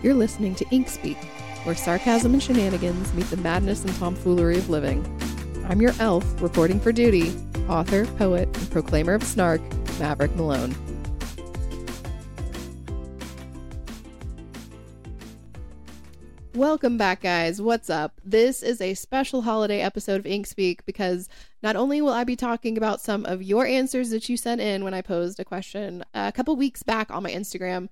You're listening to Ink Speak, where sarcasm and shenanigans meet the madness and tomfoolery of living. I'm your elf, reporting for duty, author, poet, and proclaimer of snark, Maverick Malone. Welcome back, guys. What's up? This is a special holiday episode of Ink Speak because not only will I be talking about some of your answers that you sent in when I posed a question a couple weeks back on my Instagram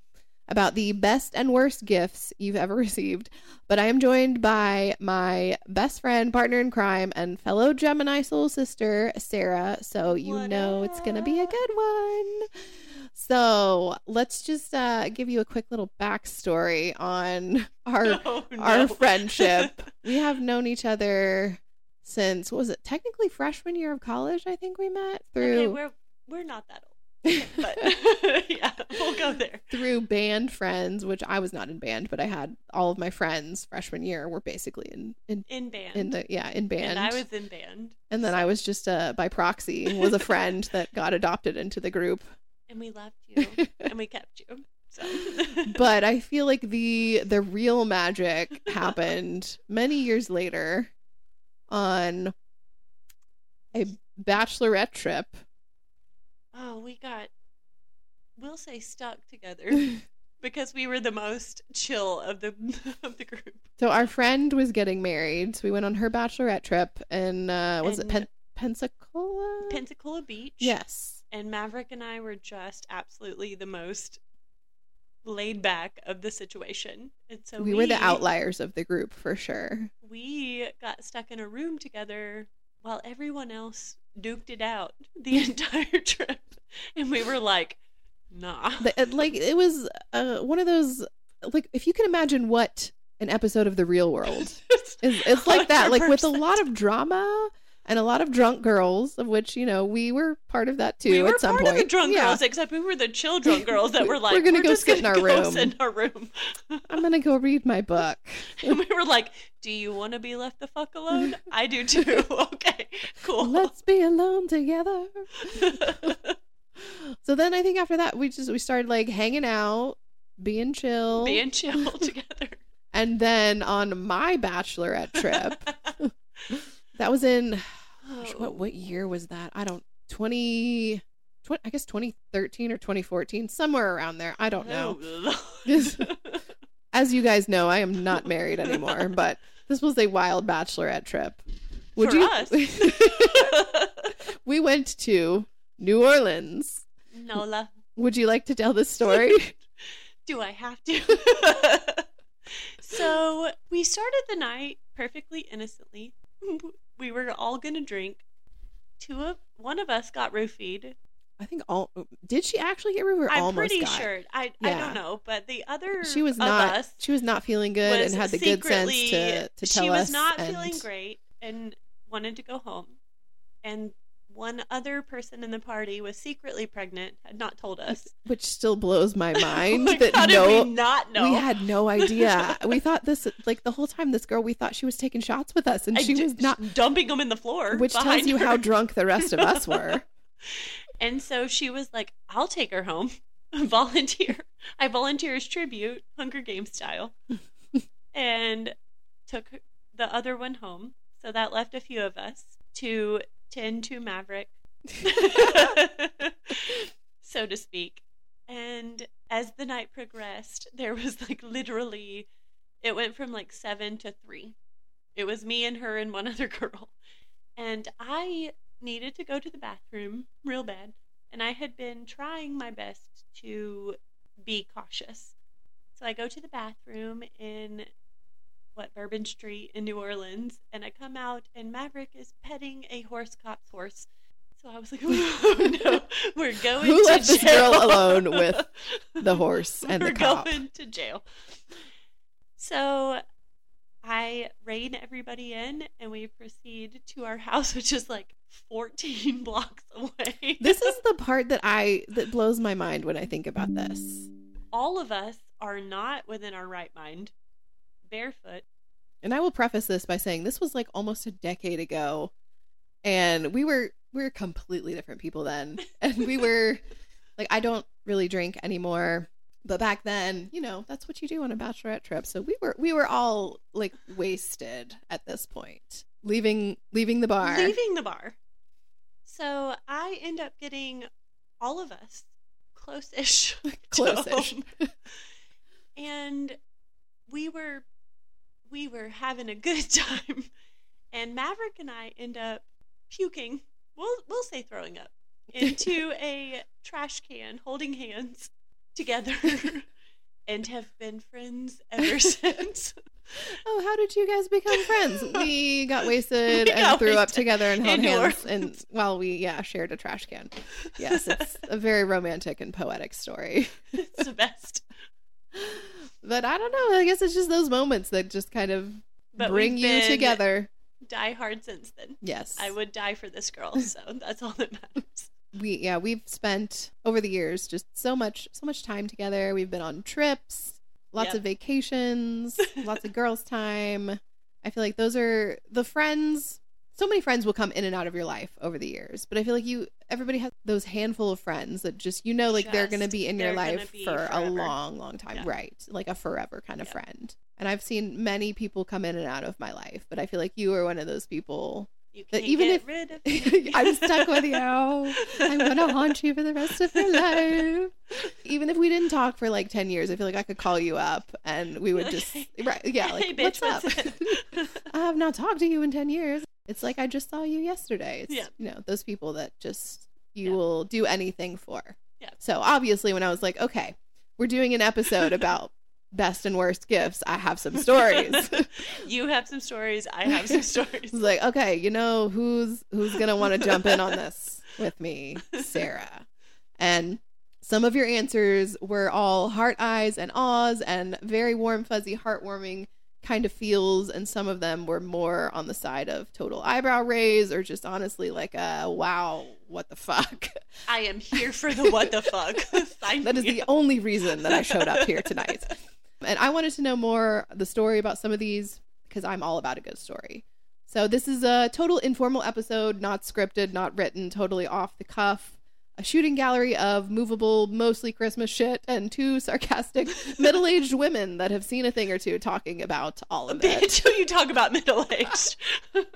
about the best and worst gifts you've ever received, but I am joined by my best friend, partner in crime, and fellow Gemini soul sister, Sarah. So you What know it's going to be a good one. So let's just uh, give you a quick little backstory on our Oh, our no. friendship. we have known each other since what was it technically freshman year of college? I think we met through. okay, we're we're not that old, but yeah, we'll go there. through band friends, which I was not in band, but I had all of my friends freshman year were basically in in In band, in the yeah in band. and I was in band, And then I was just uh, by proxy was a friend that got adopted into the group. and we loved you, and we kept you. So, But I feel like the the real magic happened many years later on a bachelorette trip. Oh, we got, we'll say, stuck together because we were the most chill of the of the group. So our friend was getting married. So we went on her bachelorette trip and uh was it Pen- Pensacola? Pensacola Beach, yes. and Maverick and I were just absolutely the most laid back of the situation, and so we, were the outliers of the group for sure. we got stuck in a room together while everyone else duked it out the entire trip. And we were like, nah. Like it was uh, one of those like if you can imagine what an episode of the real world is it's like that like with a lot of drama and a lot of drunk girls of which you know we were part of that too we were at some part point of the drunk Yeah. girls, except we were the chill drunk girls that were like, We're gonna go just sit in our go room." sit in our room. i'm gonna go read my book and we were like, do you want to be left the fuck alone? I do too. okay, cool. let's be alone together so then i think after that we just we started like hanging out being chill Being chill together. and then on my bachelorette trip that was in gosh, Oh. what what year was that i don't 20, 20 i guess 2013 or 2014 somewhere around there i don't know Oh, as you guys know i am not married anymore but this was a wild bachelorette trip would For you us. we went to new orleans Nola. would you like to tell this story Do I have to? so we started the night perfectly innocently. We were all gonna drink. Two of one of us got roofied. i think all did she actually get river I'm almost pretty got. sure. I I don't know, but the other she was of not us she was not feeling good and had the good sense to to tell us. she was us not and- feeling great and wanted to go home. And one other person in the party was secretly pregnant, had not told us. which still blows my mind Like, that no we not know? we had no idea we thought this like the whole time this girl we thought she was taking shots with us and I she d- was not dumping them in the floor, which tells you her. how drunk the rest of us were And so she was like, I'll take her home. Volunteer. I volunteer as tribute, Hunger Games style. and took the other one home. So that left a few of us to tend to Maverick, so to speak. And as the night progressed, there was like literally, it went from like seven to three. It was me and her and one other girl. And I needed to go to the bathroom real bad. And I had been trying my best to be cautious. So I go to the bathroom in what Bourbon Street in New Orleans, and I come out, and Maverick is petting a horse cop's horse. So I was like, "Oh no, we're going Who to left this jail." girl alone with the horse and we're the cop? going to jail. So I rein everybody in, and we proceed to our house, which is like 14 blocks away. this is the part that i that blows my mind when i think about this all of us are not within our right mind, barefoot. and i will preface this by saying this was like almost a decade ago and we were we were completely different people then and we were like i don't really drink anymore But back then, you know, that's what you do on a bachelorette trip. So we were we were all like wasted at this point. Leaving leaving the bar. Leaving the bar. So I end up getting all of us close-ish. Close-ish. and we were we were having a good time. And Maverick and I end up puking. We'll we'll say throwing up into a trash can, holding hands together, and have been friends ever since. Oh, how did you guys become friends? We got wasted We and got threw up together and held hands and while we yeah, shared a trash can. Yes, it's a very romantic and poetic story. it's the best. But I don't know, I guess it's just those moments that just kind of But bring you together. Die hard since then. Yes. I would die for this girl, so that's all that matters. we yeah we've spent over the years just so much so much time together we've been on trips lots Yep. of vacations lots of girls time i feel like those are the friends so many friends will come in and out of your life over the years but i feel like you everybody has those handful of friends that just you know like they're gonna be in your life for a long long time Yeah. right like a forever kind of Yep. friend and i've seen many people come in and out of my life but i feel like you are one of those people You can't even get if- rid of me. I'm stuck with you. I'm gonna haunt you for the rest of your life. Even if we didn't talk for like ten years, I feel like I could call you up and we would Like, just right, yeah, like hey, bitch, what's up? I have not talked to you in ten years. It's like I just saw you yesterday. It's Yeah. you know those people that just you Yeah. will do anything for. Yeah. So obviously, when I was like, okay, we're doing an episode about best and worst gifts, I have some stories. you have some stories. I have some stories. It's like, okay, you know who's who's gonna want to jump in on this with me, Sarah. And some of your answers were all heart eyes and ahs and very warm, fuzzy, heartwarming kind of feels, and some of them were more on the side of total eyebrow raise or just honestly like a wow, what the fuck. I am here for the what the fuck. That is the only reason that I showed up here tonight. And I wanted to know more the story about some of these because I'm all about a good story. So this is a total informal episode, not scripted, not written, totally off the cuff. A shooting gallery of movable, mostly Christmas shit, and two sarcastic middle-aged women that have seen a thing or two talking about all of it. Bitch, who you talk about middle aged.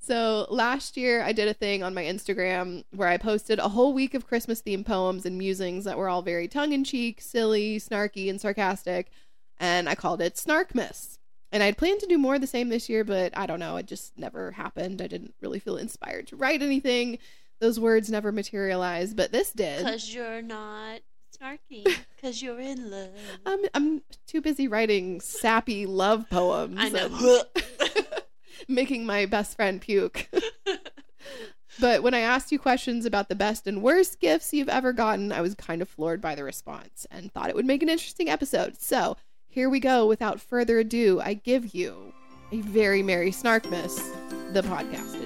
So last year I did a thing on my Instagram where I posted a whole week of Christmas themed poems and musings that were all very tongue in cheek, silly, snarky, and sarcastic, and I called it Snarkmas. And I'd planned to do more of the same this year, but I don't know, it just never happened. I didn't really feel inspired to write anything. Those words never materialized, but this did. Because you're not snarky. Because you're in love. I'm I'm too busy writing sappy love poems. I know. making my best friend puke. but when I asked you questions about the best and worst gifts you've ever gotten, I was kind of floored by the response and thought it would make an interesting episode. So here we go. Without further ado, I give you a very Merry Snarkmas, the podcast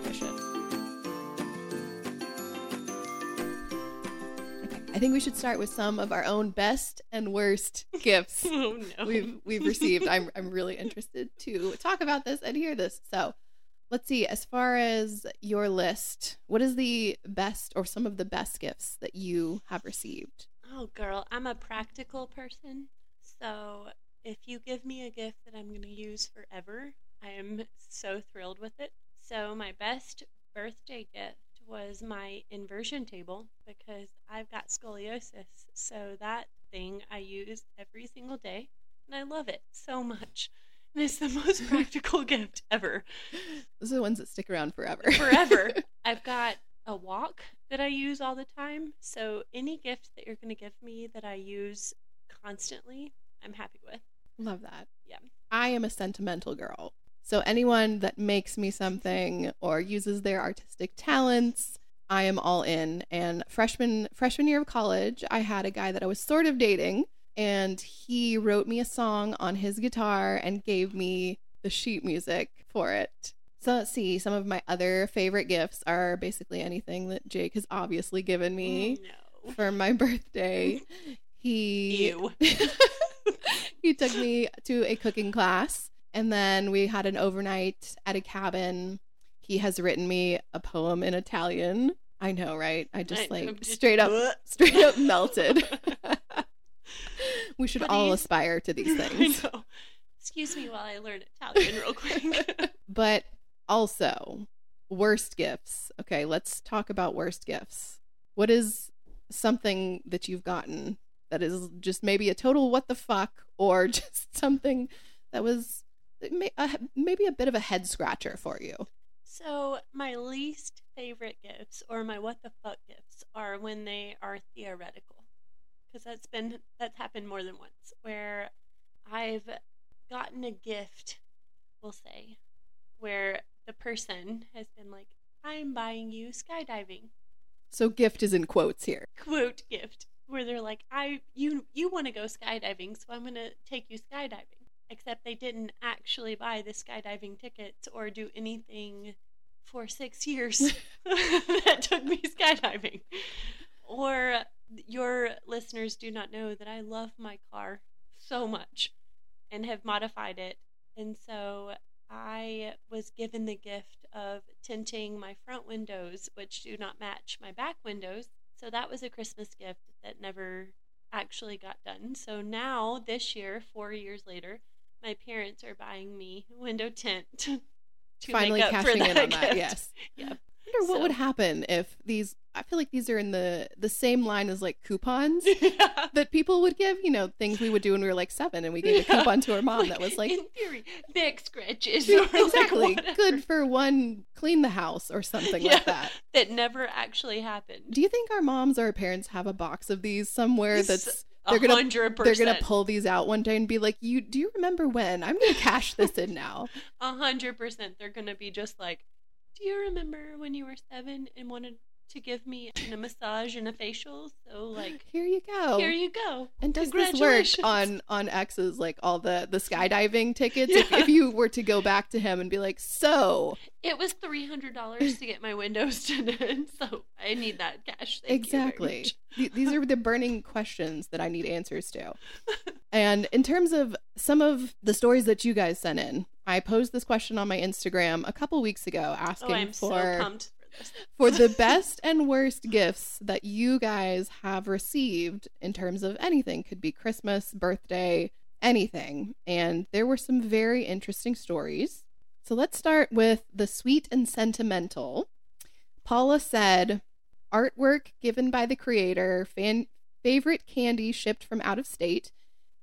I think we should start with some of our own best and worst oh, gifts oh no. we've we've received. I'm I'm really interested to talk about this and hear this. So, let's see. As far as your list, what is the best or some of the best gifts that you have received? Oh, girl, I'm a practical person. So if you give me a gift that I'm going to use forever, I am so thrilled with it. So my best birthday gift was my inversion table because I've got scoliosis. So that thing I use every single day and I love it so much. And it's the most practical gift ever. Those are the ones that stick around forever. Forever. I've got a walk that I use all the time. So any gift that you're going to give me that I use constantly, I'm happy with. Love that. Yeah. I am a sentimental girl. So anyone that makes me something or uses their artistic talents, I am all in. And freshman freshman year of college, I had a guy that I was sort of dating and he wrote me a song on his guitar and gave me the sheet music for it. So let's see, some of my other favorite gifts are basically anything that Jake has obviously given me oh, No. for my birthday. He he took me to a cooking class and then we had an overnight at a cabin. He has written me a poem in Italian. I know, right? I just like straight up straight up melted. We should all aspire to these things. Excuse me while I learn Italian real quick. But also, worst gifts. Okay, let's talk about worst gifts. What is something that you've gotten that is just maybe a total what the fuck or just something that was may- maybe a bit of a head scratcher for you? so my least favorite gifts or my what the fuck gifts are when they are theoretical. Because that's been that's happened more than once where I've gotten a gift, we'll say, where the person has been like, I'm buying you skydiving. So gift is in quotes here. quote gift where they're like i you you want to go skydiving so i'm going to take you skydiving except they didn't actually buy the skydiving tickets or do anything for 6 years that took me skydiving or your listeners do not know that i love my car so much and have modified it and so I was given the gift of tinting my front windows, which do not match my back windows. So that was a Christmas gift that never actually got done. So now, this year, four years later, my parents are buying me a window tint to Finally make up for cashing in on that. Yes. Yep. I wonder what So- would happen if these. I feel like these are in the the same line as like coupons yeah. that people would give. You know, things we would do when we were like seven, and we gave a coupon to our mom that was like in theory, scratches. Yeah, or like exactly good for one clean the house or something Yeah. like that. That never actually happened. Do you think our moms or our parents have a box of these somewhere that's they're gonna hundred they're gonna pull these out one day and be like, "You do you remember when? I'm gonna cash this in now." A hundred percent. They're gonna be just like, "Do you remember when you were seven and wanted to give me a massage and a facial?" So like, Here you go. here you go. and does this work on on X's like all the the skydiving tickets? If, Yeah. if you were to go back to him and be like, "So It was three hundred dollars to get my windows tinted, so I need that cash. Thank exactly. These are the burning questions that I need answers to. And in terms of some of the stories that you guys sent in, I posed this question on my Instagram a couple weeks ago asking Oh, I'm for so pumped for the best and worst gifts that you guys have received in terms of anything could be Christmas, birthday, anything. And there were some very interesting stories. So let's start with the sweet and sentimental. Paula said, artwork given by the creator, fan- favorite candy shipped from out of state,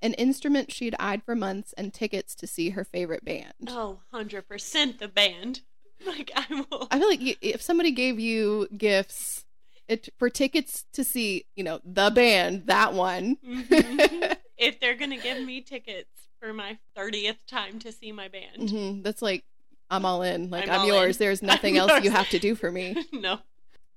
an instrument she'd eyed for months, and tickets to see her favorite band. Oh, 100% the band. Like I will. I feel like you, if somebody gave you gifts it, for tickets to see, you know, the band, that one. Mhm. if they're gonna give me tickets for my 30th time to see my band, Mhm, That's like, I'm all in. Like, I'm I'm, yours. in. There's nothing I'm else you have to do for me. no.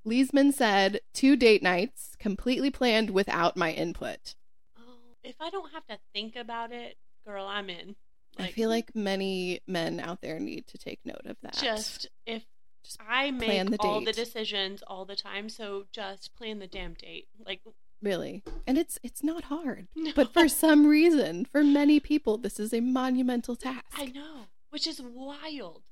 Leesman said, two date nights, completely planned without my input. Oh, if I don't have to think about it, girl, I'm in. I feel like many men out there need to take note of that. just if Just I make the all the decisions all the time, so just plan the damn date. Like, really. And it's it's not hard. no. But for some reason, for many people, this is a monumental task. I know, which is wild.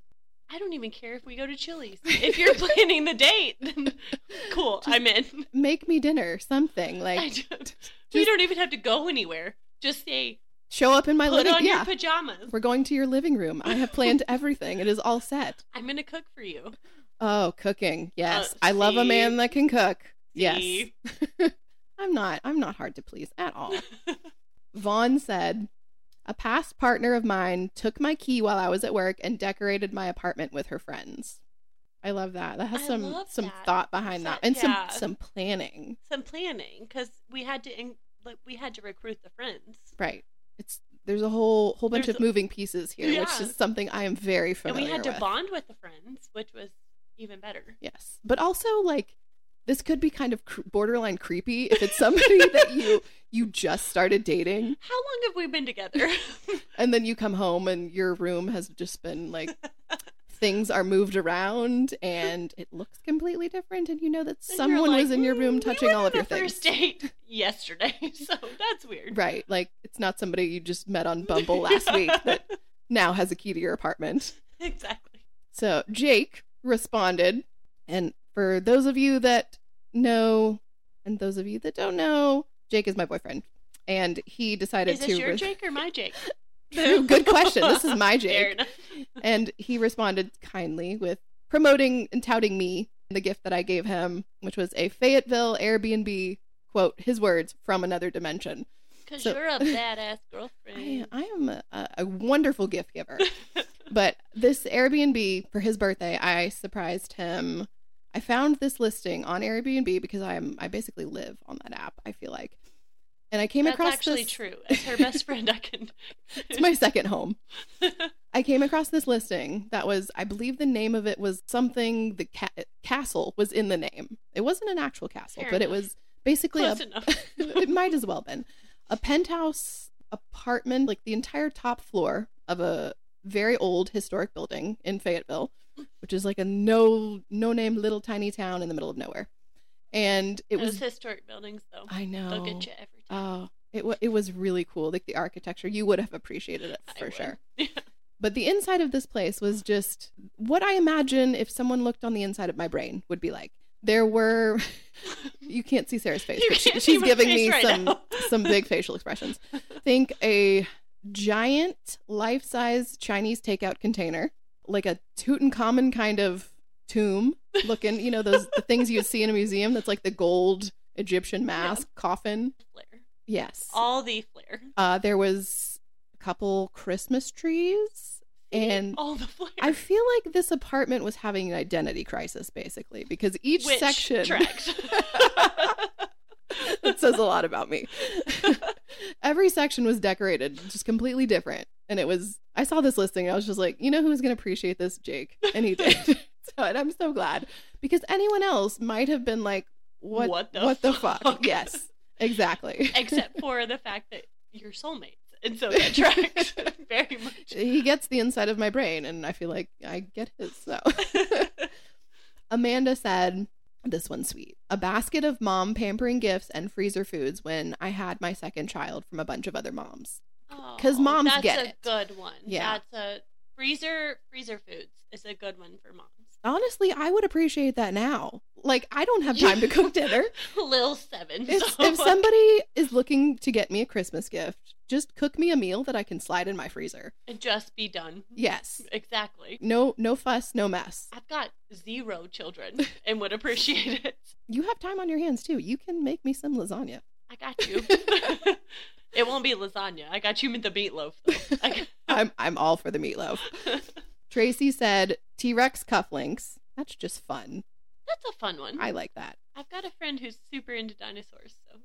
I don't even care if we go to Chili's. If you're planning the date, then cool, I'm in. Make me dinner, something. I Like don't, we don't even have to go anywhere. Just say, show up in my put living on yeah. your pajamas. We're going to your living room. I have planned everything. It is all set. I'm gonna cook for you. Oh, cooking. Yes. Uh, I love a man that can cook. Yes. I'm not I'm not hard to please at all. Vaughn said, "A past partner of mine took my key while I was at work and decorated my apartment with her friends." I love that. That has I some some that. thought behind that So- and yeah. some some planning. Some planning, because we had to, in, like, we had to recruit the friends, Right. It's there's a whole whole bunch There's of moving pieces here, which is something I am very familiar. and we had to with. bond with the friends, which was even better. Yes, but also like this could be kind of cr- borderline creepy if it's somebody that you you just started dating How long have we been together? and then you come home and your room has just been like things are moved around and it looks completely different and you know that someone was in your "Mm, room touching went all of your things. First date yesterday, so that's weird. Right, like it's not somebody you just met on Bumble last week that now has a key to your apartment. Exactly. So Jake responded, and for those of you that know, and those of you that don't know, Jake is my boyfriend. and he decided to. Is to. this your re- Jake or my Jake? True, good question. This is my Jake. And he responded kindly with promoting and touting me the gift that I gave him, which was a Fayetteville Airbnb quote, his words, from another dimension. Because So- you're a badass I, girlfriend. I am a, a wonderful gift giver. but this Airbnb for his birthday, I surprised him. I found this listing on Airbnb because I'm I basically live on that app, I feel like. And I came across this. That's across actually this true. As her best friend, I can. it's my second home. I came across this listing that was, I believe the name of it was something, the ca- castle was in the name. It wasn't an actual castle, Fair but it was basically Close a, enough. it might as well been a penthouse apartment, like the entire top floor of a very old historic building in Fayetteville, which is like a no no name little tiny town in the middle of nowhere. And it Those was historic buildings, though, I know they'll get you every. Oh, it wa it was really cool. Like the architecture, you would have appreciated it for sure. Yeah. But the inside of this place was just what I imagine if someone looked on the inside of my brain would be like. There were you can't see Sarah's face, You but she, she's giving me right some now. some big facial expressions. Think a giant life-size Chinese takeout container, like a Tutankhamun kind of tomb looking, you know, those the things you see in a museum that's like the gold Egyptian mask coffin. Flair. Yes. All the flair. Uh, there was a couple Christmas trees, and all the flair. I feel like this apartment was having an identity crisis, basically, because each Which section that says a lot about me. Every section was decorated just completely different, and it was. I saw this listing, and I was just like, you know, who's going to appreciate this, Jake, and he did. so, and I'm so glad because anyone else might have been like, what? What the what the fuck? fuck? Yes, exactly. Except for the fact that you're soulmates. And so that tracks very much. he gets the inside of my brain and i feel like i get his so amanda said this one's sweet a basket of mom pampering gifts and freezer foods when i had my second child from a bunch of other moms oh, 'Cause Oh, moms that's get a it. good one. Yeah. That's a freezer freezer foods is a good one for moms. Honestly i would appreciate that now like i don't have time to cook dinner Lil seven. if, so, if somebody is looking to get me a christmas gift just cook me a meal that i can slide in my freezer and just be done. yes Exactly. no no fuss no mess I've got zero children and would appreciate it. you have time on your hands too you can make me some lasagna I got you. it won't be lasagna. I got you with the meatloaf though. I got- i'm i'm all for the meatloaf Tracy said T Rex cufflinks. That's just fun. That's a fun one. I like that. I've got a friend who's super into dinosaurs, so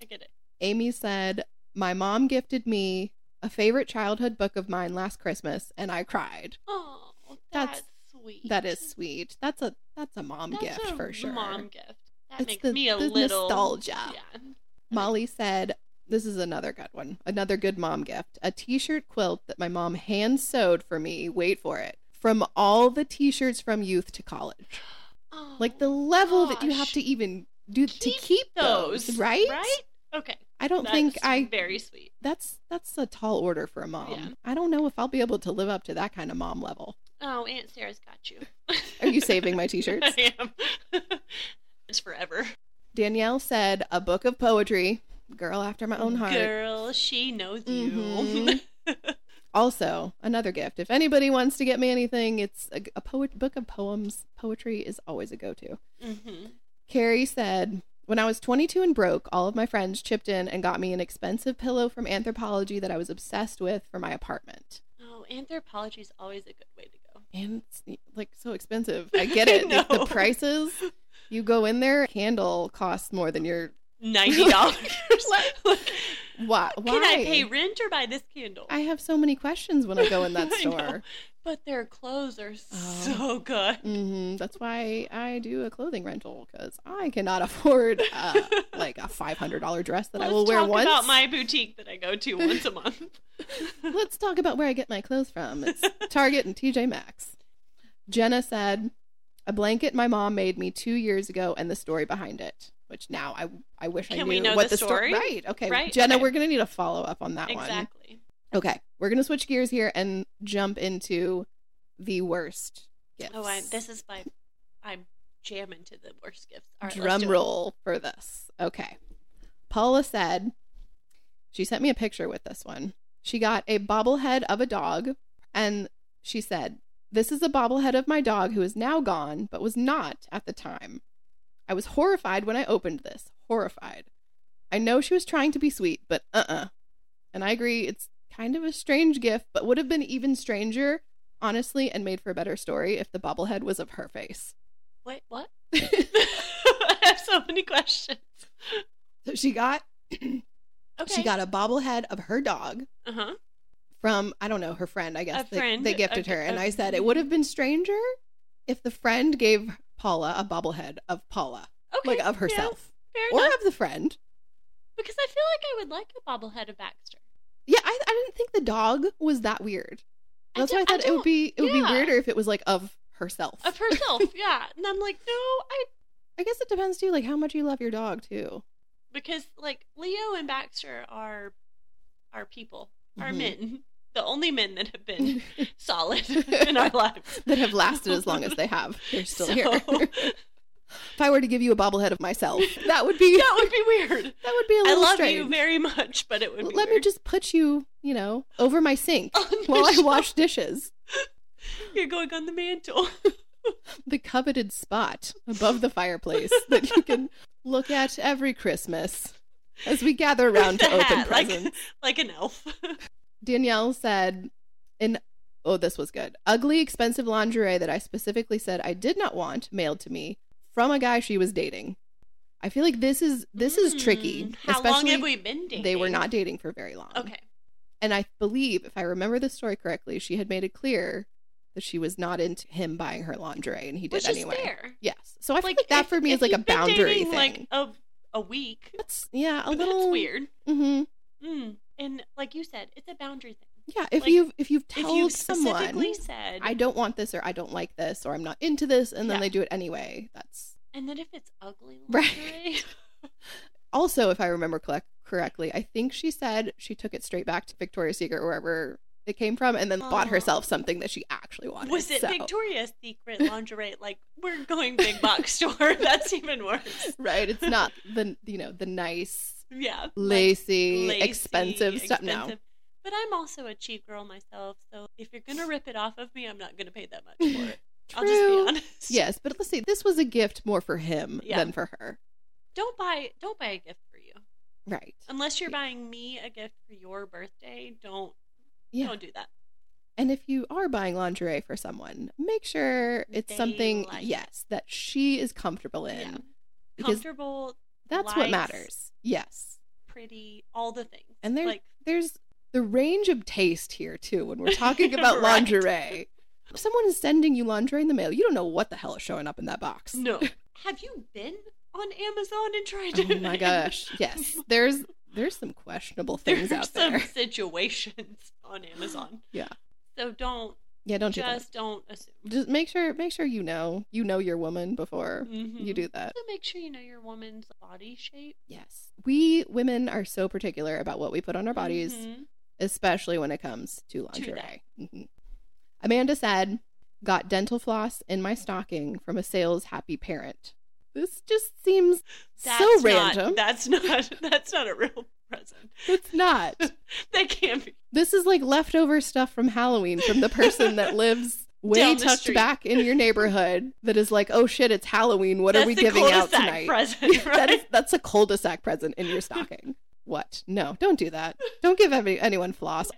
I get it. Amy said, My mom gifted me a favorite childhood book of mine last Christmas, and I cried. Oh, That's- that's, sweet. That is sweet. That's a that's a mom That's gift a for sure. Mom gift. That It's makes the- me a little nostalgia. Yeah. Molly said, This is another good one. Another good mom gift. A t shirt quilt that my mom hand sewed for me. Wait for it. From all the t shirts from youth to college. Oh, Like the level that you have to even do to Keep keep those, those, right? Right? Okay. I don't That's think I very sweet. that's that's a tall order for a mom. Yeah. I don't know if I'll be able to live up to that kind of mom level. Oh, Aunt Sarah's got you. Are you saving my t-shirts? I am. it's forever. Danielle said a book of poetry, girl after my own heart. Girl, she knows you. Mhm. Also, another gift. If anybody wants to get me anything, it's a, a poet book of poems. Poetry is always a go-to. hmm Carrie said, When I was 22 and broke, all of my friends chipped in and got me an expensive pillow from Anthropologie that I was obsessed with for my apartment. Oh, anthropologie is always a good way to go. and it's like so expensive. I get it. the, the prices. You go in there, candle costs more than your Ninety dollars. why? Why? Can I pay rent or buy this candle? I have so many questions when I go in that know. store. But their clothes are Oh. so good. hmm That's why I do a clothing rental because I cannot afford uh, like a five hundred dollar dress that Let's I will wear talk once. about my boutique that I go to once a month. Let's talk about where I get my clothes from. It's Target and TJ Maxx. Jenna said, "A blanket my mom made me two years ago, and the story behind it." Which now I I wish I knew we know what the sto- story? Right. Okay. Right? Jenna, Okay. we're gonna need a follow up on that one. exactly. Okay, we're gonna switch gears here and jump into the worst gifts. Oh, I, this is my. I'm jamming to the worst gifts. All right, drum roll for this. Okay. Paula said, She sent me a picture with this one. She got a bobblehead of a dog, and she said, This is a bobblehead of my dog who is now gone, but was not at the time. I was horrified when I opened this. Horrified. I know she was trying to be sweet, but uh uh And I agree, it's kind of a strange gift, but would have been even stranger, honestly, and made for a better story if the bobblehead was of her face. Wait, what? I have so many questions. So she got Okay. she got a bobblehead of her dog Uh huh. from I don't know her friend. I guess A they, friend, they gifted a- her, and I said it would have been stranger if the friend gave Paula a bobblehead of Paula, Okay. like of yeah, herself, fair or enough. of the friend. Because I feel like I would like a bobblehead of Baxter. Yeah, I, I didn't think the dog was that weird. That's do- why I thought it would be it would yeah. be weirder if it was like of herself. Of herself, yeah. And I'm like, no, I I guess it depends too, like how much you love your dog too. because like Leo and Baxter are are people, are Mhm. men, the only men that have been solid in our lives that have lasted as long as they have. They're still So- here. if I were to give you a bobblehead of myself, that would be that would be weird. that would be a little I love strange. you very much, but it would be Let me just put you, you know, over my sink while I wash dishes. You're going on the mantle. The coveted spot above the fireplace that you can look at every Christmas as we gather around With to open hat, like- presents. like an elf. Danielle said, "In oh, this was good. Ugly, expensive lingerie that I specifically said I did not want mailed to me from a guy she was dating. I feel like this is this is tricky. Mm, How especially long have we been dating? they were not dating for very long. Okay. And I believe, if I remember the story correctly, she had made it clear that she was not into him buying her lingerie, and he did Which anyway. fair. Yes. So I feel like that if- for me is like a boundary dating, thing. Like a, a week. That's yeah, a little weird. hmm Mm. And like you said, it's a boundary thing. Yeah, if Like, you've if you've If told you someone said, I don't want this or I don't like this or I'm not into this, and then Yeah. they do it anyway. That's and then if it's ugly Right. also, if I remember collect- correctly, I think she said she took it straight back to Victoria's Secret or wherever it came from, and then bought herself something that she actually wanted. was it So- Victoria's Secret lingerie? like we're going big box store. That's even worse. Right? It's not the you know the nice, Yeah, like, lacy, lacy, expensive stuff. No. But I'm also a cheap girl myself, so if you're gonna rip it off of me, I'm not gonna pay that much for it. I'll just be honest. yes, but let's see. This was a gift more for him Yeah. than for her. Don't buy don't buy a gift for you. Right? Unless you're buying me a gift for your birthday, don't Yeah. don't do that. And if you are buying lingerie for someone, make sure it's They something, like it. yes, that she is comfortable in. Yeah. Because Comfortable, that's what matters. Yes. pretty, all the things. And there's like there's the range of taste here too when we're talking about Right. lingerie. If someone is sending you lingerie in the mail, you don't know what the hell is showing up in that box. no. Have you been on Amazon and tried to Oh to my gosh. Yes. There's there's some questionable things There's out some there. situations on Amazon. Yeah. So don't Yeah, don't do just don't assume. Just make sure make sure you know. You know your woman before Mhm. you do that. So make sure you know your woman's body shape. Yes. We women are so particular about what we put on our bodies. Mhm. especially when it comes to that. lingerie. Mhm. Amanda said, Got dental floss in my stocking from a sales happy parent. This just seems That's so not- random. that's not that's not a real present. it's not. That can't be. This is like leftover stuff from Halloween from the person that lives way tucked street. back in your neighborhood that is like, oh shit, it's Halloween. What that's are we giving out tonight? Present, right? that is, that's a cul-de-sac present in your stocking. what? No, don't do that. Don't give every, anyone floss.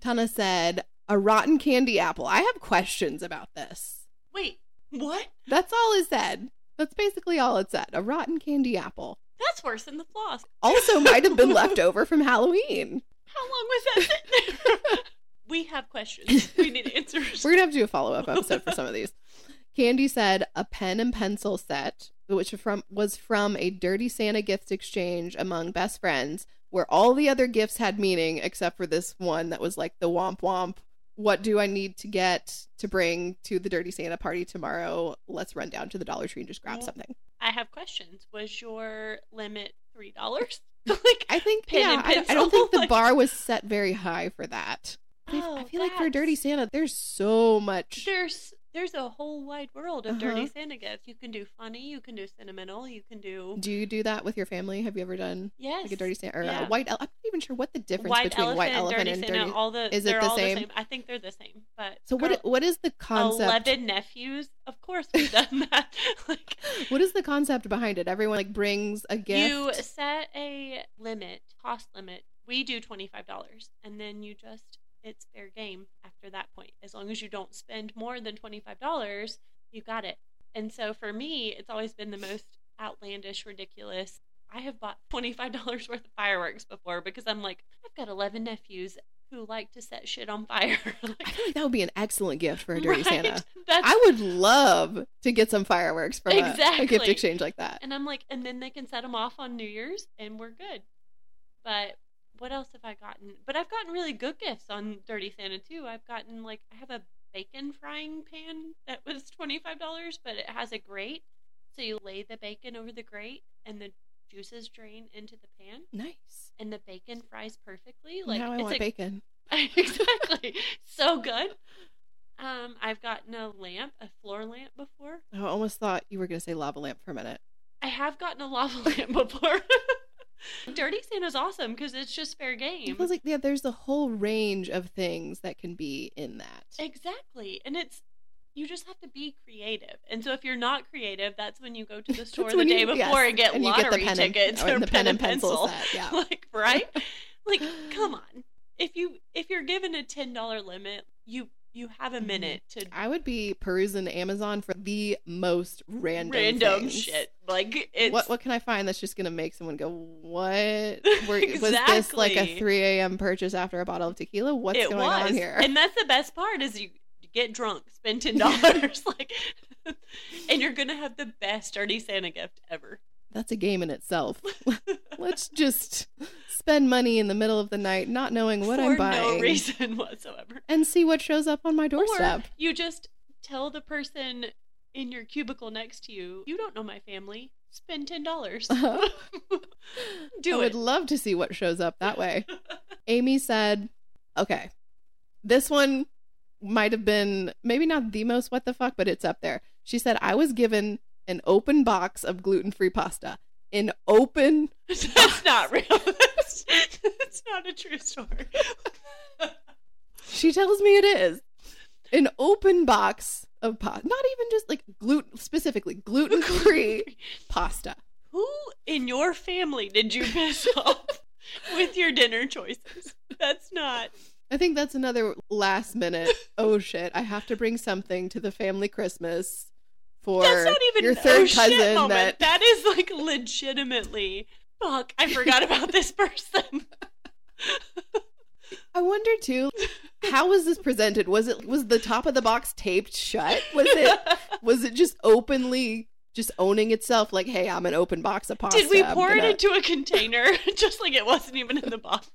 Tana said, a rotten candy apple. I have questions about this. Wait, what? That's all it said. That's basically all it said. A rotten candy apple. That's worse than the floss. Also might have been left over from Halloween. How long was that sitting there? we have questions. We need answers. We're going to have to do a follow-up episode for some of these. Candy said a pen and pencil set, which from was from a Dirty Santa gift exchange among best friends, where all the other gifts had meaning except for this one that was like the womp womp. What do I need to get to bring to the Dirty Santa party tomorrow? Let's run down to the Dollar Tree and just grab Well, something. I have questions. Was your limit three dollars? like I think yeah, I, I don't think the like- bar was set very high for that. I- oh, I Oh, feel like for Dirty Santa, there's so much. there's there's a whole wide world of Uh-huh. dirty Santa gifts. You can do funny, you can do sentimental, you can do Do you do that with your family? Have you ever done yes, like a dirty Santa or Yeah. a white? ele- I'm not even sure what the difference white between elephant, white elephant dirty and Santa. dirty. All the Is it the same? the same. I think they're the same. But So what? what is the concept? Eleven nephews. Of course, we've done that. like What is the concept behind it? Everyone like brings a gift. you set a limit, cost limit. We do twenty five dollars, and then you just it's fair game after that point. As long as you don't spend more than twenty five dollars, you got it. And so for me, it's always been the most outlandish, ridiculous. I have bought twenty five dollars worth of fireworks before because I'm like, I've got eleven nephews who like to set shit on fire. Like, I feel like that would be an excellent gift for a dirty right? Santa. That's I would love to get some fireworks from a- a, gift exchange like that. And I'm like, and then they can set them off on New Year's, and we're good. But what else have I gotten? But I've gotten really good gifts on Dirty Santa too. I've gotten like I have a bacon frying pan that was twenty five dollars, but it has a grate, so you lay the bacon over the grate, and the juices drain into the pan, Nice. and the bacon fries perfectly. Like now I it's want a- bacon. exactly, so good. Um, I've gotten a lamp, a floor lamp before. I almost thought you were going to say lava lamp for a minute. I have gotten a lava lamp before. Dirty Santa's awesome because it's just fair game. It feels like yeah, there's a whole range of things that can be in that. Exactly. And it's you just have to be creative. And so if you're not creative, that's when you go to the store the day you- before yes, and get and you get lottery pen and- tickets or or the pen pen and and pencil pencil. set, yeah. like right? like come on. If you if you're given a ten dollar limit, you you have a Mhm. minute to I would be perusing Amazon for the most random random things. shit. Like it's What what can I find that's just gonna make someone go, What Were, was this like a three AM purchase after a bottle of tequila? What's it going was. on here? And that's the best part is you get drunk, spend ten dollars, like, and you're gonna have the best dirty Santa gift ever. That's a game in itself. Let's just spend money in the middle of the night, not knowing what for I'm buying, no reason whatsoever. and see what shows up on my doorstep. Or you just tell the person in your cubicle next to you, you don't know my family. Spend ten dollars. Uh-huh. Do I it. would love to see what shows up that way. Amy said, okay, this one might have been maybe not the most what the fuck, but it's up there. She said, I was given an open box of gluten free pasta. An open, That's not real. That's, that's not a true story. she tells me it is. An open box of pasta. Not even just like gluten, specifically gluten free pasta. Who in your family did you piss off with your dinner choices? That's not. I think that's another last minute. Oh shit! I have to bring something to the family Christmas for That's not even your third oh shit cousin. moment. That that is like legitimately. Fuck! I forgot about this person. I wonder too. How was this presented? Was it was the top of the box taped shut? Was it was it just openly just owning itself? Like, hey, I'm an open box of pasta. Did we pour gonna- it into a container just like it wasn't even in the box?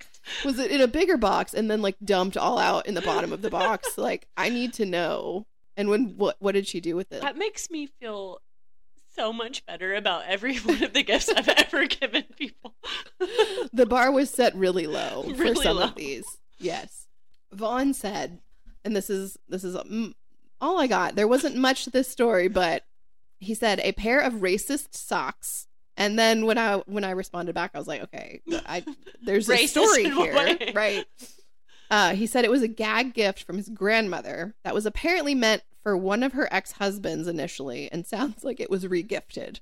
Was it in a bigger box and then like dumped all out in the bottom of the box? Like, I need to know. And when what what did she do with it? That makes me feel so much better about every one of the gifts I've ever given people. the bar was set really low for some low. of these. Yes. Vaughn said, and this is this is all I got. There wasn't much to this story, but he said a pair of racist socks. And then when I when I responded back, I was like, okay, I there's a story here, way? right? Uh, he said it was a gag gift from his grandmother that was apparently meant for one of her ex husbands initially, and sounds like it was regifted.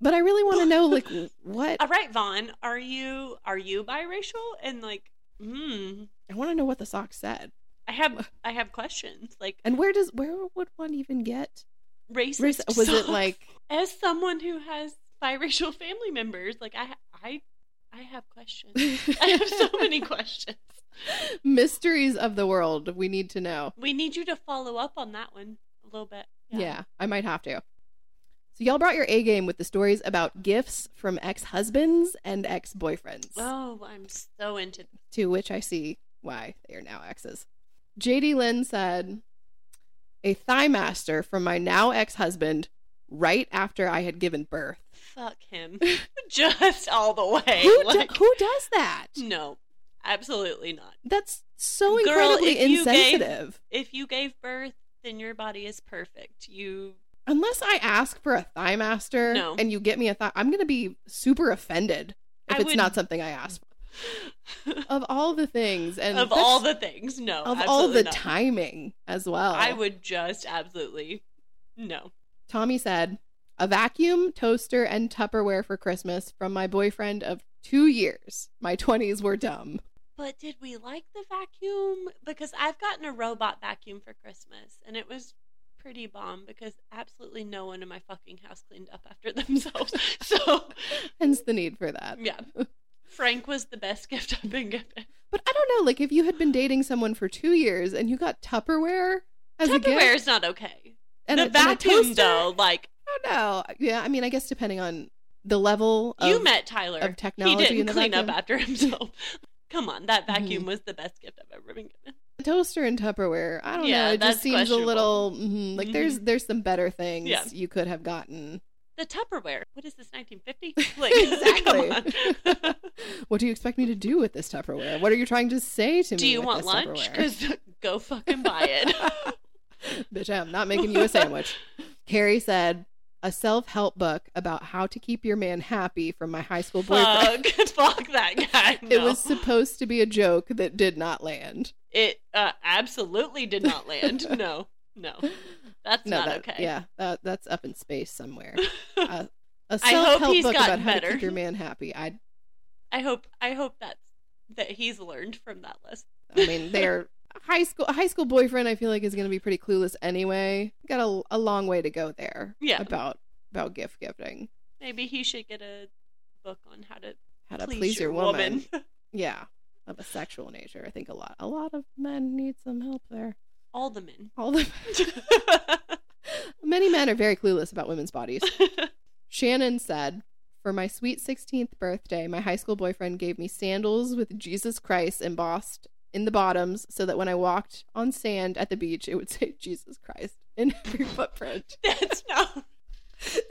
But I really want to know, like, what All right, Vaughn, are you are you biracial? And like, hmm, I want to know what the socks said. I have I have questions. Like, And where does where would one even get? racist. Race, was it like as someone who has biracial family members? Like, I I I have questions. I have so many questions. mysteries of the world? We need to know. We need you to follow up on that one a little bit. Yeah. I might have to. So y'all brought your A game with the stories about gifts from ex-husbands and ex-boyfriends, Oh, I'm so into to which I see why they are now exes. JD Lynn said, "A thigh master from my now ex-husband right after I had given birth." fuck him. Just all the way. Who, do- who does that? no, absolutely not. That's so Girl, incredibly if you gave- insensitive. If you gave birth then your body is perfect. You Unless I ask for a thigh master No. and you get me a thigh, I'm going to be super offended if I it's would- not something I ask. for. Of all the things and of all the things, no. of all the not. timing as well. I would just absolutely no. Tommy said, a vacuum, toaster, and Tupperware for Christmas from my boyfriend of two years. My 20s were dumb. But did we like the vacuum? Because I've gotten a robot vacuum for Christmas, and it was pretty bomb because absolutely no one in my fucking house cleaned up after themselves. so Hence the need for that. yeah, Frank was the best gift I've been given. But I don't know, like if you had been dating someone for two years and you got Tupperware as a Tupperware gift, is not okay. and the a, and a vacuum, toaster, though, like I don't know. Yeah, I mean, I guess depending on the level of, you met Tyler, of technology he didn't clean up vacuum. after himself. Come on, that vacuum Mhm. was the best gift I've ever been given. toaster and Tupperware. I don't Yeah, know. It just seems a little mhm, like Mhm. there's there's some better things Yeah. you could have gotten. The Tupperware. What is this? 1950? Like, exactly. what do you expect me to do with this Tupperware? What are you trying to say to me? Do you want lunch? Because go fucking buy it. Bitch, I'm not making you a sandwich. Carrie said, a self help book about how to keep your man happy from my high school boyfriend. Fuck, fuck that guy. It was supposed to be a joke that did not land. It uh, absolutely did not land. No, no, that's No, not that, okay. Yeah, that, that's up in space somewhere. Uh, a I self hope help he's book about how to keep your man happy. I, I hope. I hope that's that he's learned from that lesson. I mean, they're high school. High school boyfriend, I feel like, is going to be pretty clueless anyway. Got a, a long way to go there. Yeah. about about gift giving, Maybe he should get a book on how to how to please, please, your, your woman. woman. Yeah, of a sexual nature. I think a lot, a lot of men need some help there. All the men. All the men. many men are very clueless about women's bodies. Shannon said, For my sweet 16th birthday, my high school boyfriend gave me sandals with Jesus Christ embossed in the bottoms so that when I walked on sand at the beach, it would say Jesus Christ in every footprint. That's not.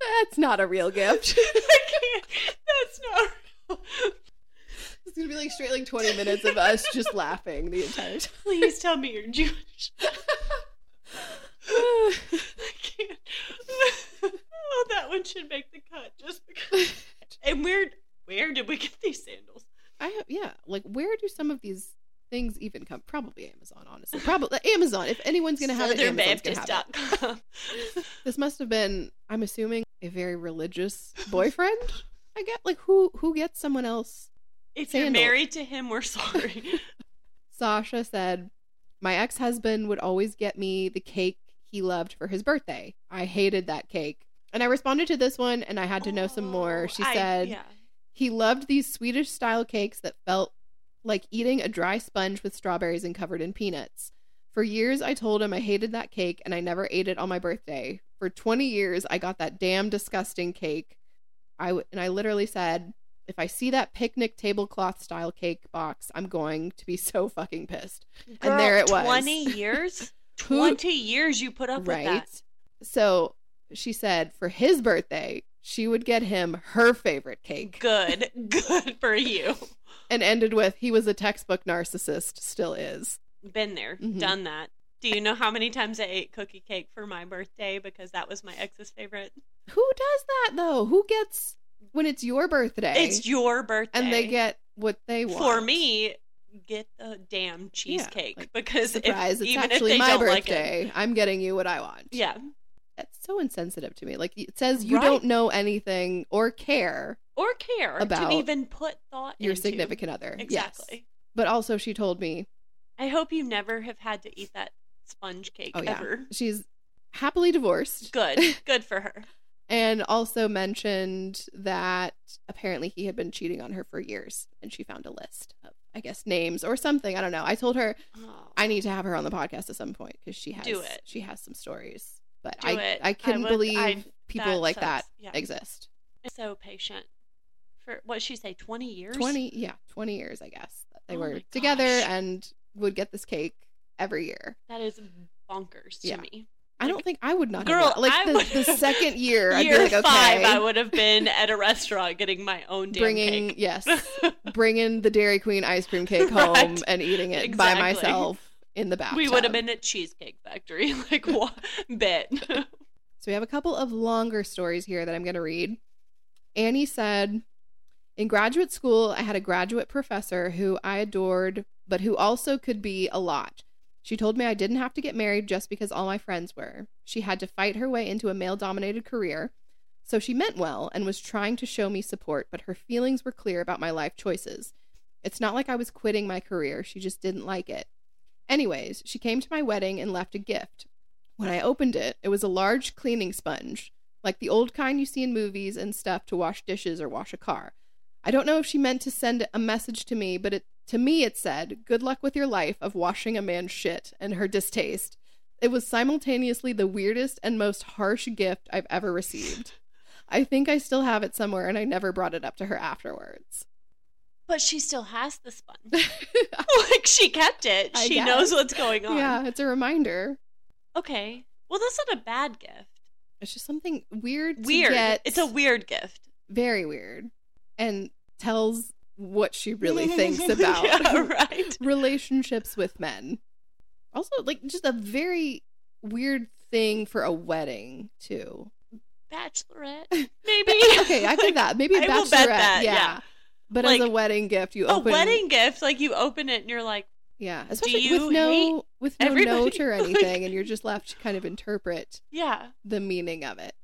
That's not a real gift. I can't. That's not. real. It's going to be like straight like 20 minutes of us just laughing the entire time. Please tell me you're Jewish. I can't. oh, that one should make the cut just because. And where where did we get these sandals? I have, yeah, like where do some of these things even come? Probably Amazon, honestly. Probably Amazon. If anyone's gonna have it, Amazon's gonna have it. This must have been, I'm assuming, a very religious boyfriend. I get like who who gets someone else. If you're married to him, we're sorry. Sasha said, "My ex husband would always get me the cake he loved for his birthday. I hated that cake." And I responded to this one, and I had to know some more. She Oh, I- said, yeah. He loved these Swedish style cakes that felt like eating a dry sponge with strawberries and covered in peanuts. For years, I told him I hated that cake and I never ate it on my birthday. For 20 years, I got that damn disgusting cake. I w- and I literally said, if I see that picnic tablecloth style cake box, I'm going to be so fucking pissed. And there it was. 20 years? 20 years you put up with that. So she said for his birthday, she would get him her favorite cake Good. Good for you. and ended with he was a textbook narcissist, still is. Been there, Mhm. done that. Do you know how many times I ate cookie cake for my birthday because that was my ex's favorite? Who does that though? Who gets when it's your birthday? It's your birthday. and they get what they want. for me, get the damn cheesecake like, because if- it's even if actually they my don't like it- birthday. I'm getting you what I want. yeah, That's so insensitive to me. Like it says you Right. don't know anything or care or care About to even put thought your into. significant other. Yes. Exactly. But also she told me, I hope you never have had to eat that sponge cake oh yeah, ever. she's happily divorced. Good, good for her. and also mentioned that apparently he had been cheating on her for years and she found a list of I guess names or something. I don't know. I told her Oh. I need to have her on the podcast at some point because she has Do it. she has some stories. But Do I it. I I couldn't would- believe I- people that like sucks. that Yeah. exist. so patient for what she say 20 years 20 yeah, 20 years I guess. They Oh were together and would get this cake every year. that is bonkers to Yeah. me I don't think I would not Girl, have like I the, the second year I'd year be like okay five i would have been at a restaurant getting my own damn bringing cake yes bringing the Dairy Queen ice cream cake home Right. and eating it by myself in the bathtub. We would have been at Cheesecake Factory, like what bet. So we have a couple of longer stories here that I'm going to read. Annie said, In graduate school, I had a graduate professor who I adored, but who also could be a lot. She told me I didn't have to get married just because all my friends were. She had to fight her way into a male dominated career. So she meant well and was trying to show me support, but her feelings were clear about my life choices. It's not like I was quitting my career, she just didn't like it. Anyways, she came to my wedding and left a gift. When I opened it, it was a large cleaning sponge, like the old kind you see in movies and stuff to wash dishes or wash a car. I don't know if she meant to send a message to me, but it, to me it said, Good luck with your life of washing a man's shit and her distaste. It was simultaneously the weirdest and most harsh gift I've ever received. I think I still have it somewhere and I never brought it up to her afterwards. But she still has the sponge. like she kept it. I She guess. knows what's going on. yeah, it's a reminder. Okay. Well, that's not a bad gift. It's just something weird. to Weird. get. It's a weird gift. very weird, and tells what she really thinks about yeah, right. relationships with men. Also, like just a very weird thing for a wedding too. Bachelorette, maybe. okay, I think that maybe a I bachelorette. will bet that, yeah. yeah. But Like, as a wedding gift, you open a wedding gift, like you open it and you're like, Yeah, especially you with no with no everybody? note or anything, and you're just left to kind of interpret yeah. the meaning of it.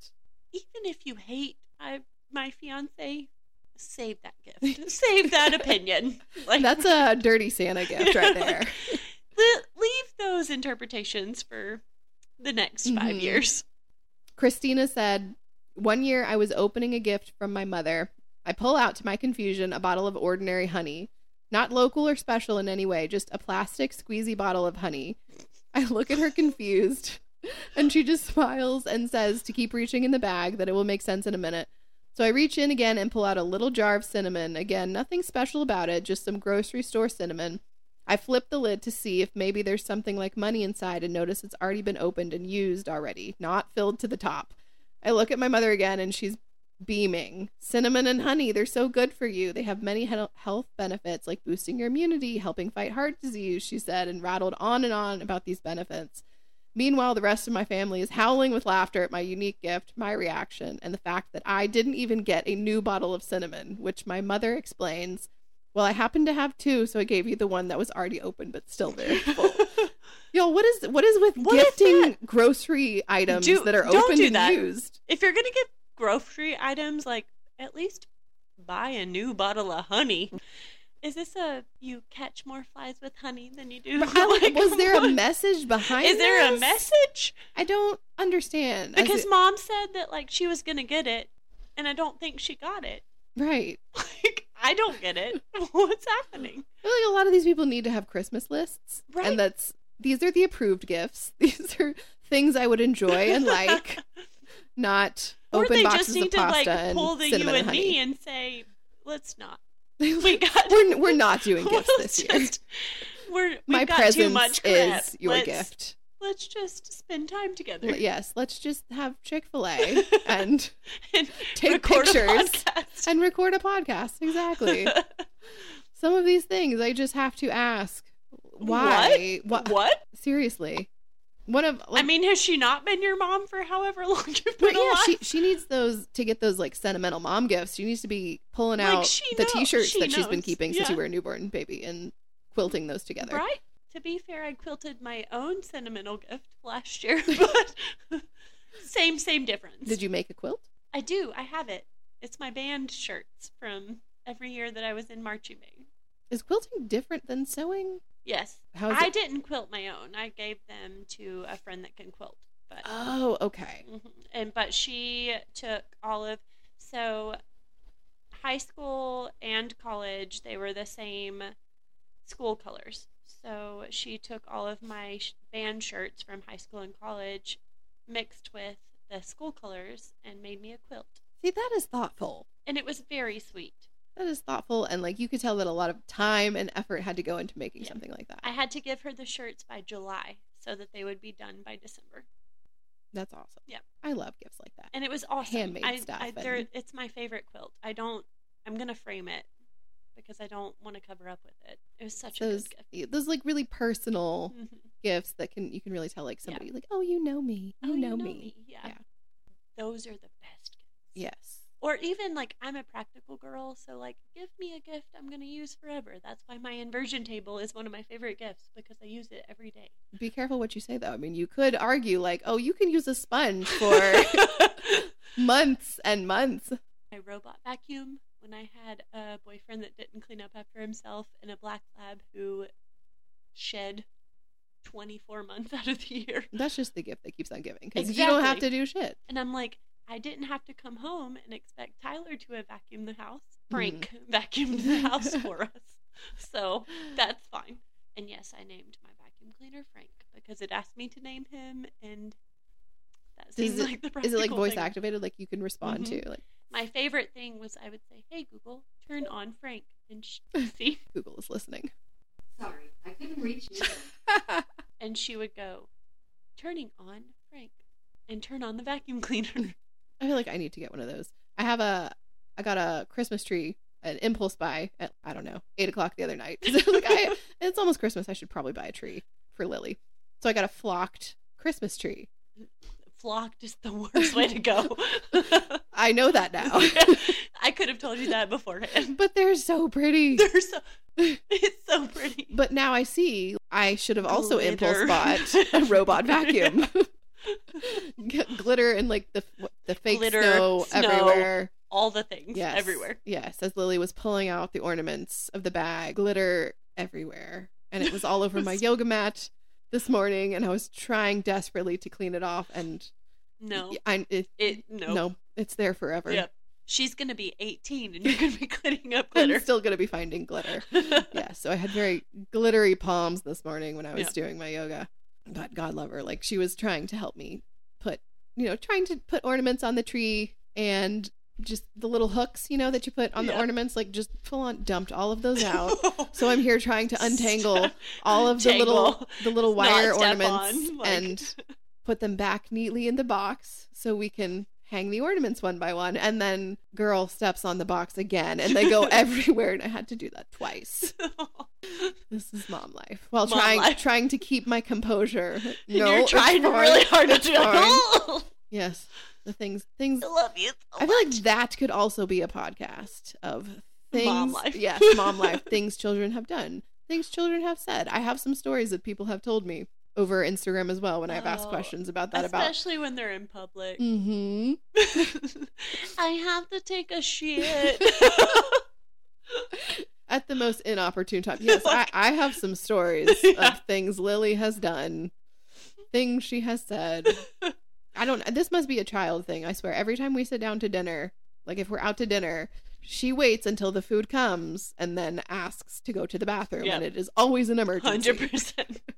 Even if you hate I, my fiance, save that gift. save that opinion. Like That's a dirty Santa gift right there. Le- leave those interpretations for the next 5 Mhm. years. Christina said, One year I was opening a gift from my mother. I pull out, to my confusion, a bottle of ordinary honey. Not local or special in any way, just a plastic squeezy bottle of honey. I look at her confused, and she just smiles and says to keep reaching in the bag, that it will make sense in a minute. So I reach in again and pull out a little jar of cinnamon. Again, nothing special about it, just some grocery store cinnamon. I flip the lid to see if maybe there's something like money inside and notice it's already been opened and used already, not filled to the top. I look at my mother again and she's beaming. Cinnamon and honey, they're so good for you. They have many health benefits like boosting your immunity, helping fight heart disease, she said, and rattled on and on about these benefits. Meanwhile, the rest of my family is howling with laughter at my unique gift, my reaction, and the fact that I didn't even get a new bottle of cinnamon, which my mother explains. Well, I happened to have two, so I gave you the one that was already open but still very full. Yo, what is what is with What gifting grocery items Do- that are open do and that. used? if you're gonna get grocery items, like at least buy a new bottle of honey. Is this a you catch more flies with honey than you do? I like, was there a message behind? Is there a message? I don't understand. Because it- mom said that like she was gonna get it, and I don't think she got it. right, Like I don't get it. What's happening? I feel like a lot of these people need to have Christmas lists, Right. and that's these are the approved gifts. These are things I would enjoy and like, not or open they boxes just need of to pasta like pull the you and and me and say, let's not. We got. we're we're not doing gifts Let's this year. just- We're My got too presence much crap. is your let's, gift. Let's just spend time together. L- Yes, let's just have Chick Fil A and and take pictures and record a podcast. Exactly. Some of these things I just have to ask. Why? What? What? Seriously. One of like, I mean, has she not been your mom for however long you've but been yeah, alive? she she needs those to get those like sentimental mom gifts. She needs to be pulling Like, out the knows- t-shirts she that she's been knows. keeping since you were a newborn baby and quilting those together. Right. To be fair, I quilted my own sentimental gift last year, but same same difference. Did you make a quilt? I do. I have it. It's my band shirts from every year that I was in marching band. Is quilting different than sewing? Yes. How is I it? didn't quilt my own. I gave them to a friend that can quilt. But Oh, okay. Mhm. and but she took all of so high school and college they were the same school colors so she took all of my band shirts from high school and college mixed with the school colors and made me a quilt See, that is thoughtful. and it was very sweet That is thoughtful, and like you could tell that a lot of time and effort had to go into making Yeah. something like that. i had to give her the shirts by july so that they would be done by december That's awesome. Yeah. I love gifts like that. and it was awesome Handmade I, stuff I, and- it's my favorite quilt i don't i'm gonna frame it because i don't want to cover up with it it was such a those good gift those like really personal Mhm. gifts that can you can really tell like Yeah. somebody like, oh, you know me, you, oh, know, me. Yeah. Yeah. Those are the best gifts. Yes. Or even like I'm a practical girl, so like give me a gift I'm gonna use forever. That's why my inversion table is one of my favorite gifts because I use it every day. Be careful what you say though. I mean, you could argue like, oh, you can use a sponge for months and months. my robot vacuum when I had a boyfriend that didn't clean up after himself and a black lab who shed 24 months out of the year. That's just the gift that keeps on giving because you don't have to do shit. And I'm like, I didn't have to come home and expect Tyler to have vacuumed the house. Mm-hmm. Frank vacuumed the house for us. So that's fine. And yes, I named my vacuum cleaner Frank because it asked me to name him, and that Does seems it- like the Is it like voice thing. activated? Like you can respond Mhm. to like My favorite thing was I would say, "Hey Google, turn on Frank," and sh- see, Google is listening. Sorry, I couldn't reach you. and she would go, "Turning on Frank," and turn on the vacuum cleaner. I feel like I need to get one of those. I have a, I got a Christmas tree, an impulse buy at I don't know eight o'clock the other night. like I, it's almost Christmas. I should probably buy a tree for Lily. So I got a flocked Christmas tree. Flocked is the worst way to go. I know that now, I could have told you that beforehand. but they're so pretty. They're so it's so pretty. But now I see I should have also impulse bought a robot vacuum. Glitter and like the the fake Glitter, snow, snow. everywhere. All the things Yes, everywhere. Yes, as Lily was pulling out the ornaments of the bag, glitter everywhere, and it was all over my yoga mat this morning. And I was trying desperately to clean it off, and No. I it, It no. no, it's there forever. Yep. She's gonna be 18 and you're gonna be cleaning up I'm glitter. still gonna be finding glitter. yeah, so I had very glittery palms this morning when I was Yeah. doing my yoga. But God love her, like she was trying to help me put, you know, trying to put ornaments on the tree and just the little hooks, you know, that you put on the ornaments, like just full on dumped all of those out. So I'm here trying to untangle all of the little the little wire ornaments on, like- and put them back neatly in the box so we can hang the ornaments one by one and then girl steps on the box again and they go everywhere and I had to do that twice. This is mom life. While Mom trying life. trying to keep my composure. No, you're trying really hard to do Yes. The things things I love you. So I feel like that could also be a podcast of things. Mom life. Yes, mom life. Things children have done. Things children have said. I have some stories that people have told me over Instagram as well when I've asked Oh, questions about that. About. Especially when they're in public. hmm I have to take a shit. At the most inopportune time. Yes, I, I have some stories Yeah. of things Lily has done, things she has said. I don't. This must be a child thing. I swear. Every time we sit down to dinner, like if we're out to dinner, she waits until the food comes and then asks to go to the bathroom, Yep. and it is always an emergency. Hundred percent.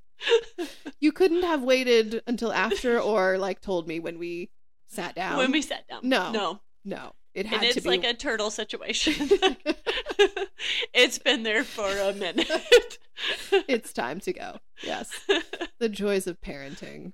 You couldn't have waited until after, or like told me when we sat down. When we sat down. No. No. no, it had And to it's be like a turtle situation. it's been there for a minute. it's time to go. Yes, the joys of parenting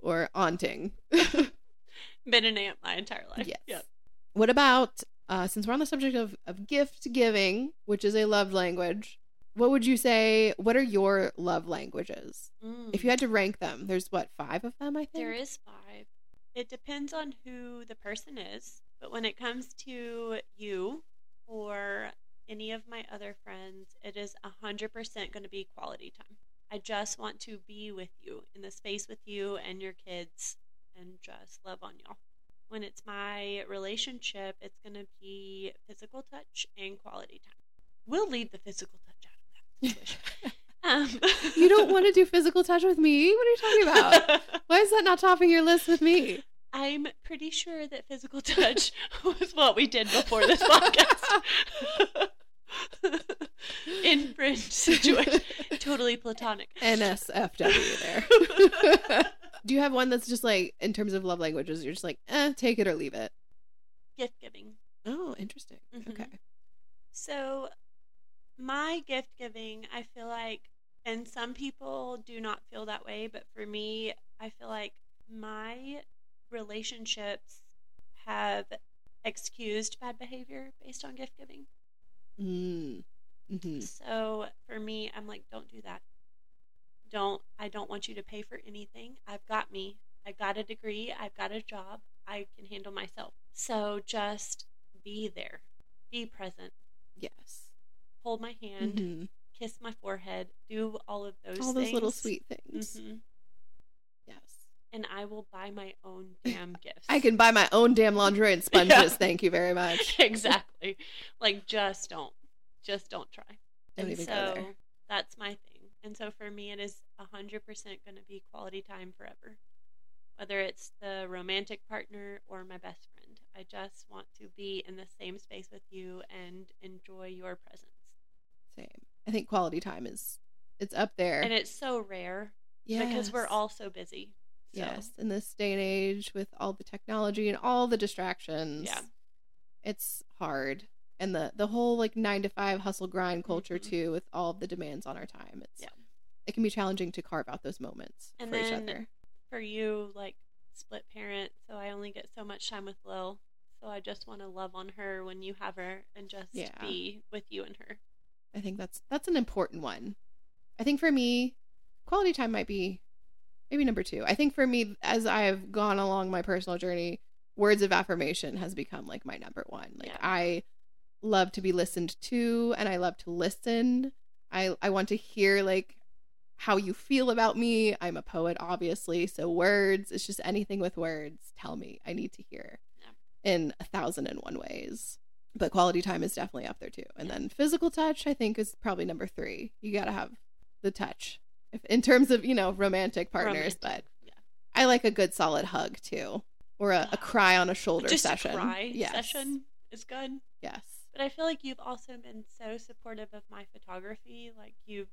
or aunting. been an aunt my entire life. Yes. Yep. What about uh, since we're on the subject of of gift giving, which is a love language? What would you say? What are your love languages? If you had to rank them, there's what five of them, I think. There is five. It depends on who the person is. But when it comes to you or any of my other friends, it is 100% going to be quality time. I just want to be with you in the space with you and your kids and just love on y'all. When it's my relationship, it's going to be physical touch and quality time. We'll leave the physical touch out of that. situation. Um, You don't want to do physical touch with me? What are you talking about? Why is that not topping your list with me? I'm pretty sure that physical touch was what we did before this podcast. In fringe situation, totally platonic. NSFW there. Do you have one that's just like in terms of love languages? You're just like, eh, take it or leave it. Gift giving. Oh, interesting. Mhm. Okay. So, my gift giving, I feel like, and some people do not feel that way, but for me, I feel like my relationships have excused bad behavior based on gift giving. Mm. hmm So for me, I'm like, don't do that. Don't I don't want you to pay for anything. I've got me. I've got a degree. I've got a job. I can handle myself. So just be there. Be present. Yes. Hold my hand. Mhm. Kiss my forehead. Do all of those All those little sweet things. Mhm. Yes. And I will buy my own damn gifts. I can buy my own damn lingerie and sponges. Yeah. Thank you very much. exactly. Like just don't. Just don't try. Don't and even so go there. that's my thing. And so for me, it is 100% going to be quality time forever. Whether it's the romantic partner or my best friend. I just want to be in the same space with you and enjoy your presence. Same. I think quality time is it's up there. And it's so rare because we're all so busy. So, yes in this day and age with all the technology and all the distractions. Yeah. it's hard, and the the whole like nine to five hustle grind culture Mhm. too, with all of the demands on our time. It's Yeah. it can be challenging to carve out those moments And for each other. For you, like split parent, so I only get so much time with Lil. So I just want to love on her when you have her and just Yeah. be with you and her. I think that's that's an important one. I think for me, quality time might be maybe number two. I think for me, as I've gone along my personal journey, words of affirmation has become like my number one. Like Yeah. I love to be listened to and I love to listen. I I want to hear like how you feel about me. I'm a poet, obviously. So words, it's just anything with words. Tell me. I need to hear Yeah. in a thousand and one ways. But quality time is definitely up there too. And then physical touch, I think, is probably number three. You got to have the touch if, in terms of, you know, romantic partners. Romantic, But yeah. I like a good solid hug too, or a, a cry on a shoulder just session. a cry yes. session is good. Yes. But I feel like you've also been so supportive of my photography, like you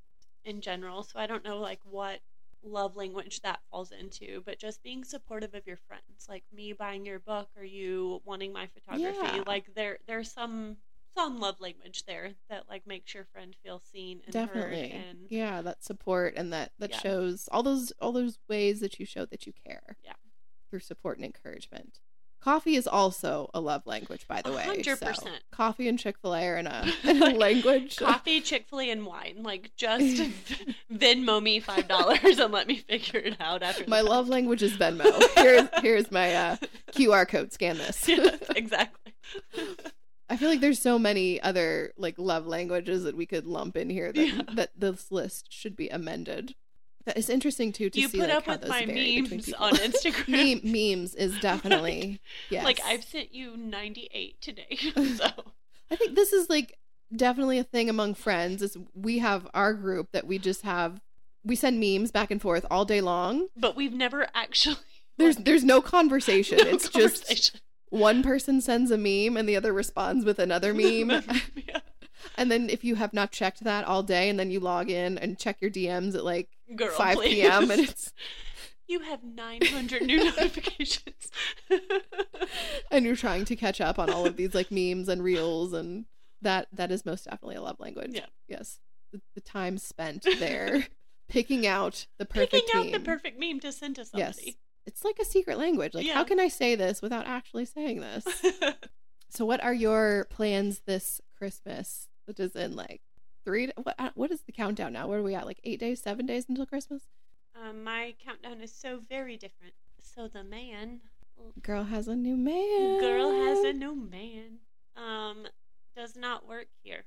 in general. So I don't know like what love language that falls into, but just being supportive of your friends, like me buying your book or you wanting my photography. Yeah. Like there there's some some love language there that like makes your friend feel seen and Definitely. heard and yeah, that support and that that Yeah. shows all those all those ways that you show that you care. Yeah. Through support and encouragement. Coffee is also a love language, by the way. hundred so percent. Coffee and Chick Fil A are in a, in a Like, language. coffee, Chick Fil A, and wine. Like just Venmo me five dollars and let me figure it out after. My fact. love language is Venmo. Here's here's my uh, QR code. Scan this. Exactly. I feel like there's so many other like love languages that we could lump in here that Yeah. that this list should be amended. That is interesting too to you see put like up with my memes on Instagram. Meme, memes is definitely yes. Like I've sent you 98 today. so I think this is like definitely a thing among friends. Is we have our group that we just have we send memes back and forth all day long. but we've never actually There's there's no conversation. no it's just one person sends a meme and the other responds with another meme. yeah. and then if you have not checked that all day and then you log in and check your DMs at like Girl, 5 please. p.m. and it's you have 900 new notifications. and you're trying to catch up on all of these like memes and reels and that that is most definitely a love language. Yeah. Yes. The, the time spent there picking out the perfect Picking out meme. the perfect meme to send to somebody. Yes. It's like a secret language. Like Yeah. how can I say this without actually saying this? so what are your plans this Christmas? Which is in like 3 what uh, what is the countdown now? Where are we at? Like 8 days, 7 days until Christmas? um, my countdown is so very different. So the man, Girl has a new man. girl has a new man, um, does not work here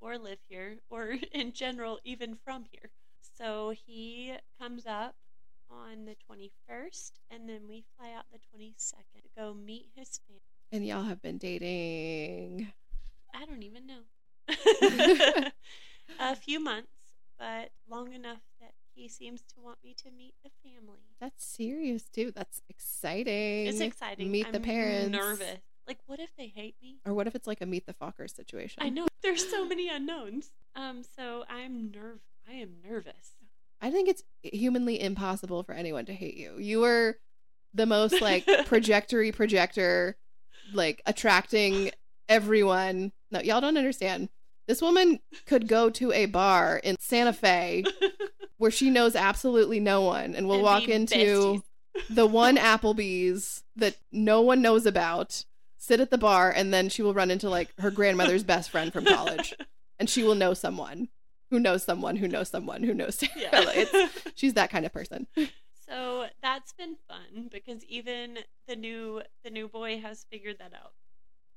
or live here or in general even from here. So he comes up on the 21st and then we fly out the 22nd to go meet his family. and y'all have been dating. I don't even know. a few months, but long enough that he seems to want me to meet the family. That's serious too. That's exciting. It's exciting. Meet the I'm parents. Nervous. Like, what if they hate me? Or what if it's like a meet the Focker situation? I know there's so many unknowns. Um, so I'm nerve. I am nervous. I think it's humanly impossible for anyone to hate you. You were the most like trajectory projector, like attracting everyone. No, y'all don't understand. This woman could go to a bar in Santa Fe where she knows absolutely no one and will And walk into besties. the one Applebee's that no one knows about, sit at the bar, and then she will run into like her grandmother's best friend from college and she will know someone. who knows someone who knows someone who knows Yeah. She's that kind of person. so that's been fun because even the new the new boy has figured that out.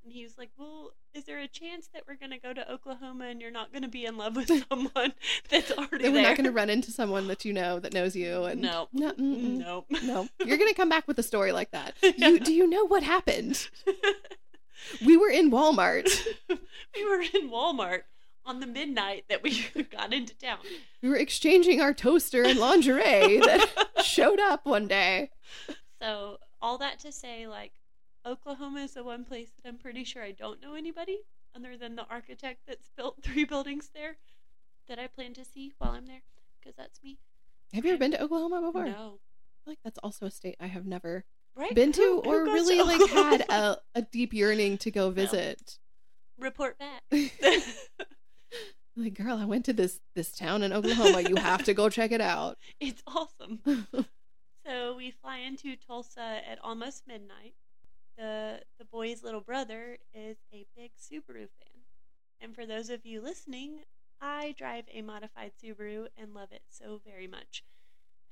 And he was like, "Well, is there a chance that we're going to go to Oklahoma and you're not going to be in love with someone that's already That we're there?" not going to run into someone that you know that knows you. And No. no, mm-mm. No. You're going to come back with a story like that. Yeah. You, do you know what happened? We were in Walmart. we were in Walmart on the midnight that we got into town. We were exchanging our toaster and lingerie that showed up one day. So, all that to say, like, Oklahoma is the one place that I'm pretty sure I don't know anybody other than the architect that's built three buildings there that I plan to see while I'm there because that's me. Have you ever been to Oklahoma before? I No. feel like that's also a state I have never Right? been to Who- or really to like had a, a deep yearning to go visit. report back. like, girl, I went to this this town in Oklahoma. You have to go check it out. it's awesome. So we fly into Tulsa at almost midnight. The the boy's little brother is a big Subaru fan. And for those of you listening, I drive a modified Subaru and love it so very much.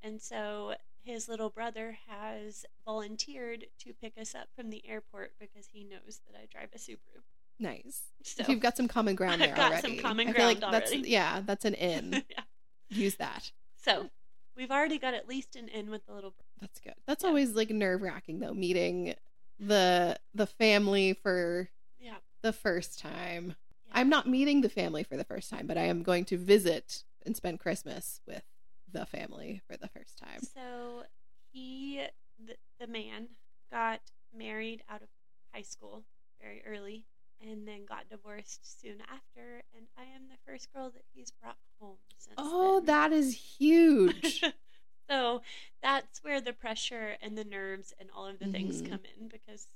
And so his little brother has volunteered to pick us up from the airport because he knows that I drive a Subaru. nice. So You've got some common ground there I've got already. some common I feel like ground that's already. yeah, that's an in. yeah. Use that. So we've already got at least an in with the little brother. That's good. That's Yeah. always like nerve wracking though, meeting the the family for Yeah. the first time. yeah. I'm not meeting the family for the first time, but I am going to visit and spend Christmas with the family for the first time. So he, the, the man, got married out of high school very early and then got divorced soon after. And I am the first girl that he's brought home since. Oh, then. that is huge. so that's where the pressure and the nerves and all of the things Mhm. come in because.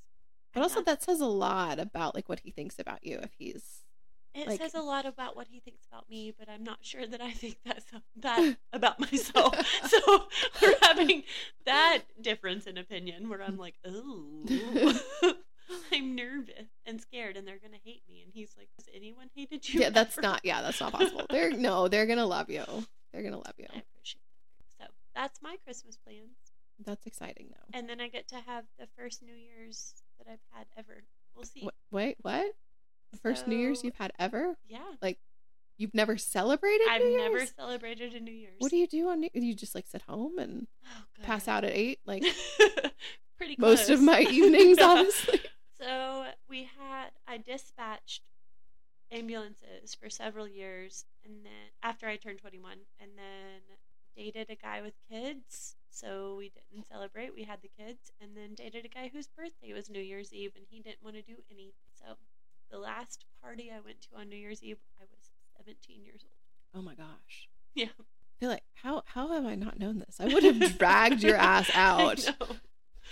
but I'm also not- that says a lot about like what he thinks about you if he's It like- says a lot about what he thinks about me, but I'm not sure that I think that's that about myself. so we're having that difference in opinion where I'm like, oh, I'm nervous and scared, and they're gonna hate me. And he's like, has anyone hated you? Yeah, that's not yeah, that's not possible. They're no, they're gonna love you. They're gonna love you. I appreciate that. That's my Christmas plans, That's exciting though. and then I get to have the first New Year's that I've had ever. We'll see. Wh- Wait, what? The first New Year's you've had ever? Yeah, Like You've never celebrated I've never celebrated a New Year's. What do you do on New You just like sit home and Oh, pass out at 8 like Pretty most of my evenings Yeah. honestly. So we had I dispatched ambulances for several years and then after I turned 21 and then dated a guy with kids so we didn't celebrate we had the kids and then dated a guy whose birthday was New Year's Eve and he didn't want to do anything so the last party I went to on New Year's Eve I was 17 years old Oh my gosh. Yeah. I feel like how how have I not known this? I would have dragged your ass out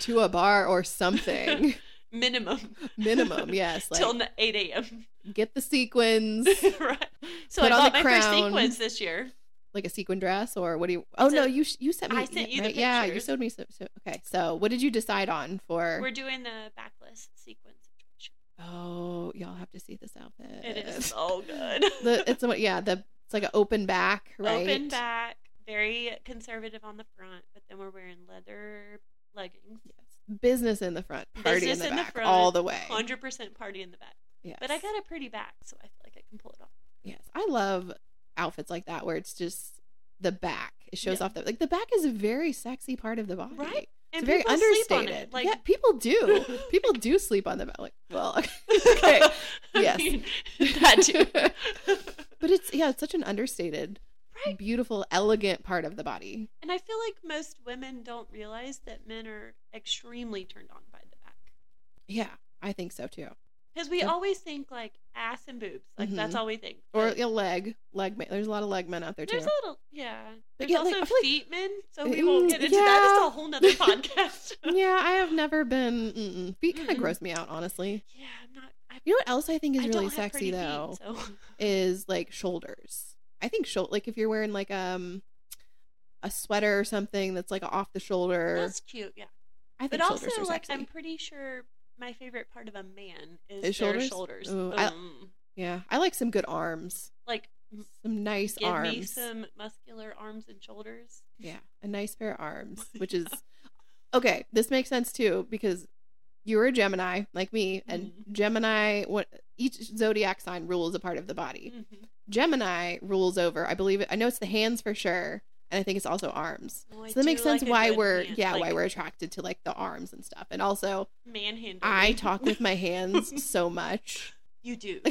to a bar or something. minimum Minimum, yes. Like till 8 a.m. get the sequins, right. So I bought my first crown. sequence this year. Like a sequin dress, or what do you? Oh It's no, you you sent me. I sent you the right? Yeah, you showed me. So, so, okay, so what did you decide on for? We're doing the backless sequence situation. Oh, y'all have to see this outfit. It is so good. the it's a, yeah the it's like an open back right Open back, very conservative on the front, but then we're wearing leather leggings. yes. business in the front party Business in the in the back front, all the way 100% party in the back. yes. But I got a pretty back, so I feel like I can pull it off. yes i love outfits like that where it's just the back it shows Yeah. off the like the back is a very sexy part of the body Right? it's And very sleep on understated it. Like, yeah people do people do sleep on the back like well okay, okay. Yes. that too. but it's yeah it's such an understated Right. beautiful elegant part of the body And I feel like most women don't realize that men are extremely turned on by the back. yeah i think so too Because we always think like ass and boobs. Like that's Mhm. all we think. or But a leg leg ma- there's a lot of leg men out there too there's a little, yeah. But There's yeah, like, also I feel like- feet men, so we Mm, won't get into that. It's yeah. a whole nother podcast. yeah, I have never been. Mm-mm. Feet kind of Mm-mm. gross me out, honestly. yeah, I'm not. I, You know what else I think is I really have sexy pretty feet, though so. is like shoulders. I think shoulder, like if you're wearing like um a sweater or something that's like off the shoulder. That's cute, yeah. I think But also, shoulders are like, sexy. I'm pretty sure my favorite part of a man is His their shoulders? shoulders. Ooh, I- Yeah, I like some good arms. like some nice Give arms. me some muscular arms and shoulders. Yeah, a nice pair of arms, which is okay. This makes sense too because you're a Gemini like me, and Mhm. Gemini, what each zodiac sign rules a part of the body. Mhm. Gemini rules over, I believe it. I know it's the hands for sure, and I think it's also arms. Oh, well, So that makes sense like why we're hand, yeah why we're attracted to like the arms and stuff. And also, manhandle. I talk with my hands so much You do.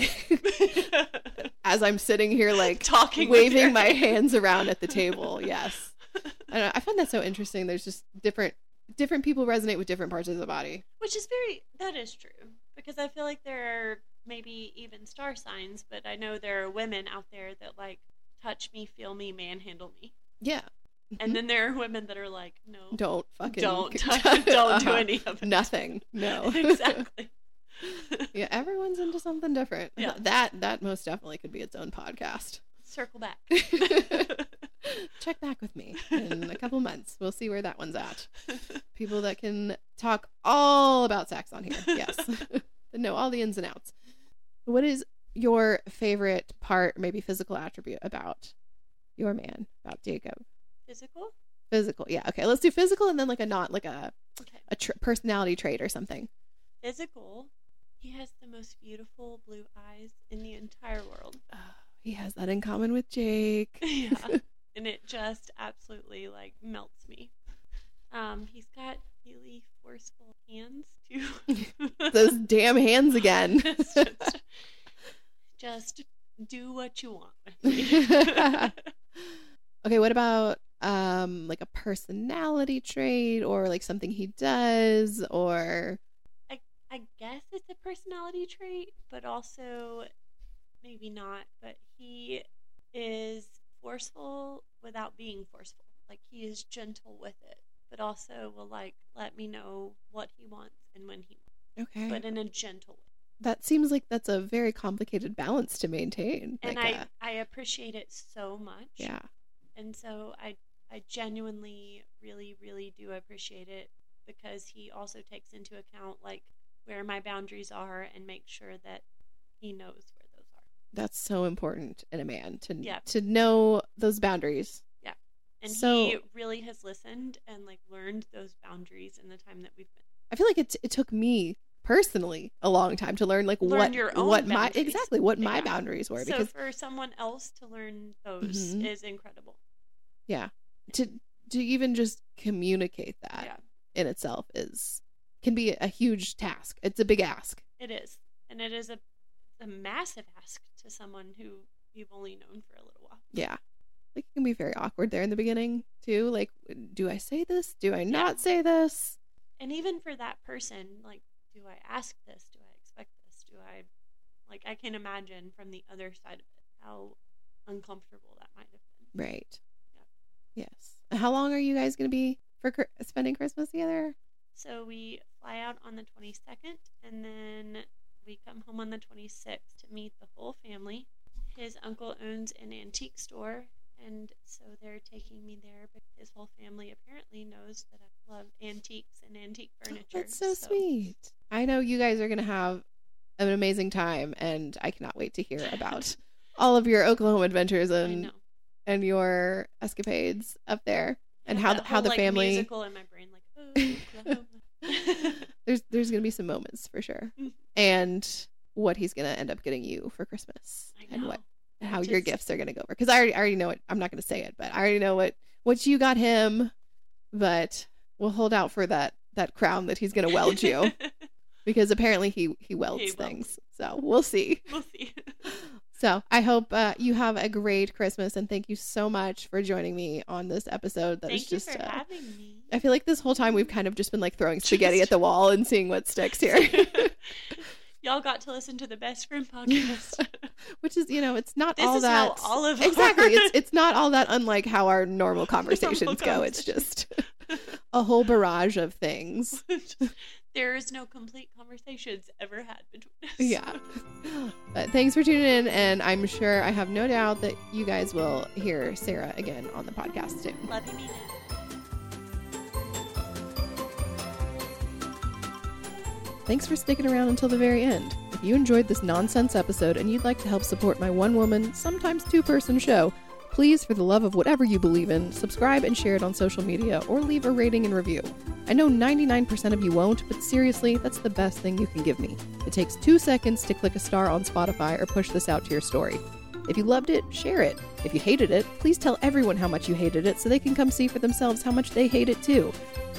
as I'm sitting here like Talking waving my hands. hands around at the table. Yes. I, don't know, I find that so interesting. There's just different different people resonate with different parts of the body. Which is very that is true because I feel like there are maybe even star signs, but I know there are women out there that like touch me, feel me, manhandle me, Yeah. and then there are women that are like, no, Don't fucking don't, don't do Uh-huh. any of it. Nothing. No. exactly. yeah, everyone's into something different. Yeah. That that most definitely could be its own podcast. Circle back. Check back with me in a couple months. We'll see where that one's at. People that can talk all about sex on here. Yes. know all the ins and outs. What is your favorite part, maybe physical attribute about your man, about Jacob? Physical. Physical. Yeah. Okay. Let's do physical and then like a not like a Okay. a tr- personality trait or something. Physical. He has the most beautiful blue eyes in the entire world. Oh, he has that in common with Jake. yeah. And it just absolutely like melts me. Um, he's got really forceful hands too. Those damn hands again. It's just, just do what you want with me. Okay, what about um like a personality trait or like something he does or I guess it's a personality trait, but also maybe not. But he is forceful without being forceful. Like he is gentle with it, but also will like let me know what he wants and when he wants, okay. but in a gentle way. That seems like that's a very complicated balance to maintain. And like I a- I appreciate it so much. yeah. And so I I genuinely really really do appreciate it because he also takes into account like where my boundaries are and makes sure that he knows where those are. That's so important in a man to Yeah. to know those boundaries. Yeah. And he So- really has listened and like learned those boundaries in the time that we've been. I feel like it it took me personally a long time to learn like Learn what your own what my exactly what my boundaries were So because for someone else to learn those Mhm. is incredible. yeah to to even just communicate that Yeah. in itself is can be a huge task. It's a big ask. It is. And it is a a massive ask to someone who you've only known for a little while. Yeah. Like it can be very awkward there in the beginning too. Like do I say this? Do I not say this? And even for that person, like, do I ask this? Do I expect this? Do I, like, I can imagine from the other side of it how uncomfortable that might have been. Right. Yeah. Yes. How long are you guys going to be for spending Christmas together? So we fly out on the 22nd, and then we come home on the 26th to meet the whole family. His uncle owns an antique store, and so they're taking me there. But his whole family apparently knows that I love antiques and antique furniture. That's so, sweet. I know you guys are going to have an amazing time and I cannot wait to hear about all of your Oklahoma adventures and and your escapades up there. and how the- that how the like, family- musical in my brain, like oh, There's there's going to be some moments for sure. Mhm. And what he's going to end up getting you for Christmas I and what How your gifts are going to go over because I already, I already know it. I'm not going to say it, but I already know what what you got him. But we'll hold out for that that crown that he's going to weld you because apparently he he welds welds. things. So we'll see. we'll see. So I hope uh, you have a great Christmas and thank you so much for joining me on this episode. That is Thank you just for uh, having me. I feel like this whole time we've kind of just been like throwing spaghetti at the wall and seeing what sticks here. Y'all got to listen to the best friend podcast. Which is, you know, it's not This all is that how all of exactly. our- It's it's not all that unlike how our normal conversations go. It's just a whole barrage of things. there is no complete conversations ever had between us. Yeah. But thanks for tuning in, and I'm sure I have no doubt that you guys will hear Sarah again on the podcast soon. Love you, mean Thanks for sticking around until the very end. if you enjoyed this nonsense episode and you'd like to help support my one woman, sometimes two person show, please, for the love of whatever you believe in, subscribe and share it on social media or leave a rating and review. I know 99% of you won't, but seriously, that's the best thing you can give me. It takes two seconds to click a star on Spotify or push this out to your story. If you loved it, share it. If you hated it, please tell everyone how much you hated it so they can come see for themselves how much they hate it too.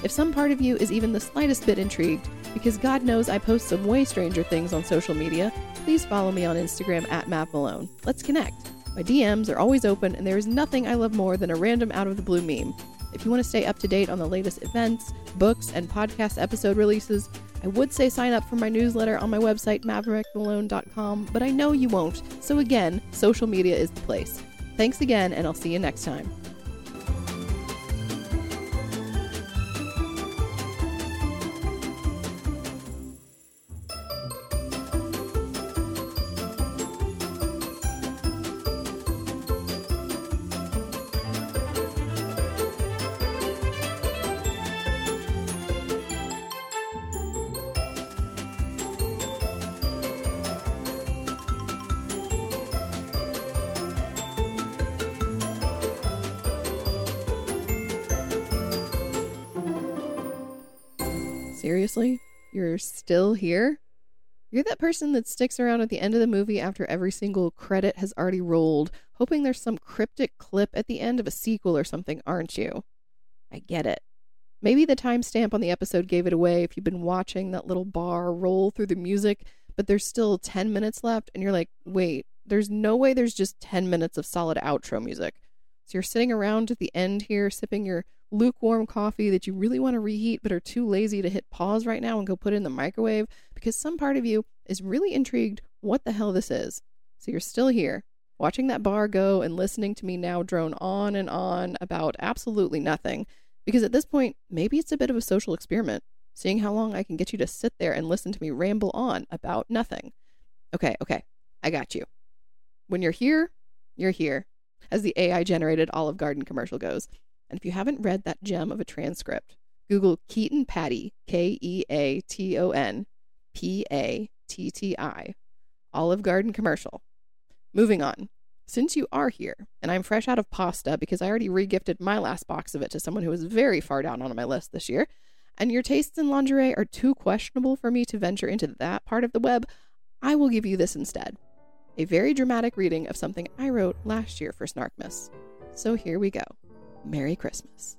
If some part of you is even the slightest bit intrigued, because God knows I post some way stranger things on social media, please follow me on Instagram at Mav Malone. Let's connect. My DMs are always open, and there is nothing I love more than a random out of the blue meme. If you want to stay up to date on the latest events, books, and podcast episode releases, I would say sign up for my newsletter on my website, maverickmalone.com, but I know you won't. So, again, social media is the place. Thanks again, and I'll see you next time. Still here? You're that person that sticks around at the end of the movie after every single credit has already rolled, hoping there's some cryptic clip at the end of a sequel or something, aren't you? I get it. Maybe the timestamp on the episode gave it away if you've been watching that little bar roll through the music, but there's still 10 minutes left, and you're like, wait, there's no way there's just 10 minutes of solid outro music. So you're sitting around at the end here, sipping your lukewarm coffee that you really want to reheat but are too lazy to hit pause right now and go put it in the microwave because some part of you is really intrigued what the hell this is. So you're still here, watching that bar go and listening to me now drone on and on about absolutely nothing. Because at this point, maybe it's a bit of a social experiment, seeing how long I can get you to sit there and listen to me ramble on about nothing. Okay, okay, I got you. When you're here, you're here, as the AI generated Olive Garden commercial goes. And if you haven't read that gem of a transcript, Google Keaton Patti, K E A T O N P A T T I, Olive Garden commercial. Moving on. Since you are here, and I'm fresh out of pasta because I already regifted my last box of it to someone who was very far down on my list this year, and your tastes in lingerie are too questionable for me to venture into that part of the web, I will give you this instead a very dramatic reading of something I wrote last year for Snarkmas. So here we go. Merry Christmas.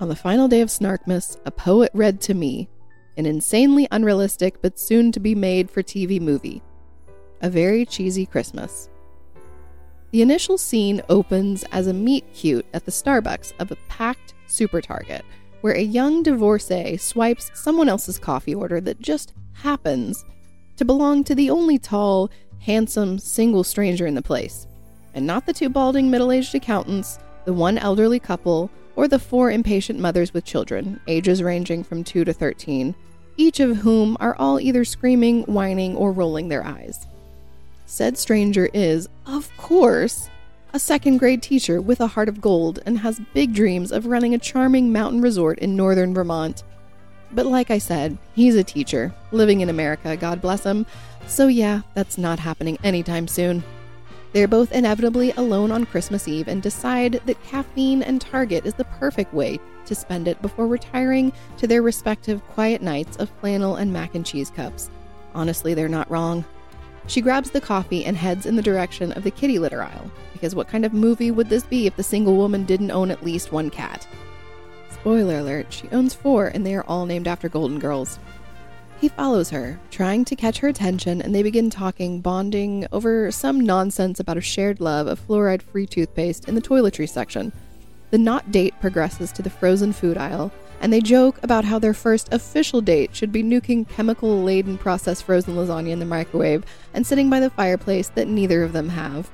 On the final day of Snarkmas, a poet read to me an insanely unrealistic but soon to be made for TV movie. A very cheesy Christmas. The initial scene opens as a meet cute at the Starbucks of a packed super target, where a young divorcee swipes someone else's coffee order that just happens to belong to the only tall, handsome, single stranger in the place, and not the two balding middle aged accountants, the one elderly couple, or the four impatient mothers with children, ages ranging from 2 to 13, each of whom are all either screaming, whining, or rolling their eyes. Said stranger is, of course, a second grade teacher with a heart of gold and has big dreams of running a charming mountain resort in northern Vermont. But like I said, he's a teacher, living in America, God bless him, so yeah, that's not happening anytime soon. They're both inevitably alone on Christmas Eve and decide that caffeine and Target is the perfect way to spend it before retiring to their respective quiet nights of flannel and mac and cheese cups. Honestly, they're not wrong. She grabs the coffee and heads in the direction of the kitty litter aisle, because what kind of movie would this be if the single woman didn't own at least one cat? Spoiler alert, she owns four, and they are all named after Golden Girls. He follows her, trying to catch her attention, and they begin talking, bonding over some nonsense about a shared love of fluoride free toothpaste in the toiletry section. The not date progresses to the frozen food aisle, and they joke about how their first official date should be nuking chemical laden processed frozen lasagna in the microwave and sitting by the fireplace that neither of them have.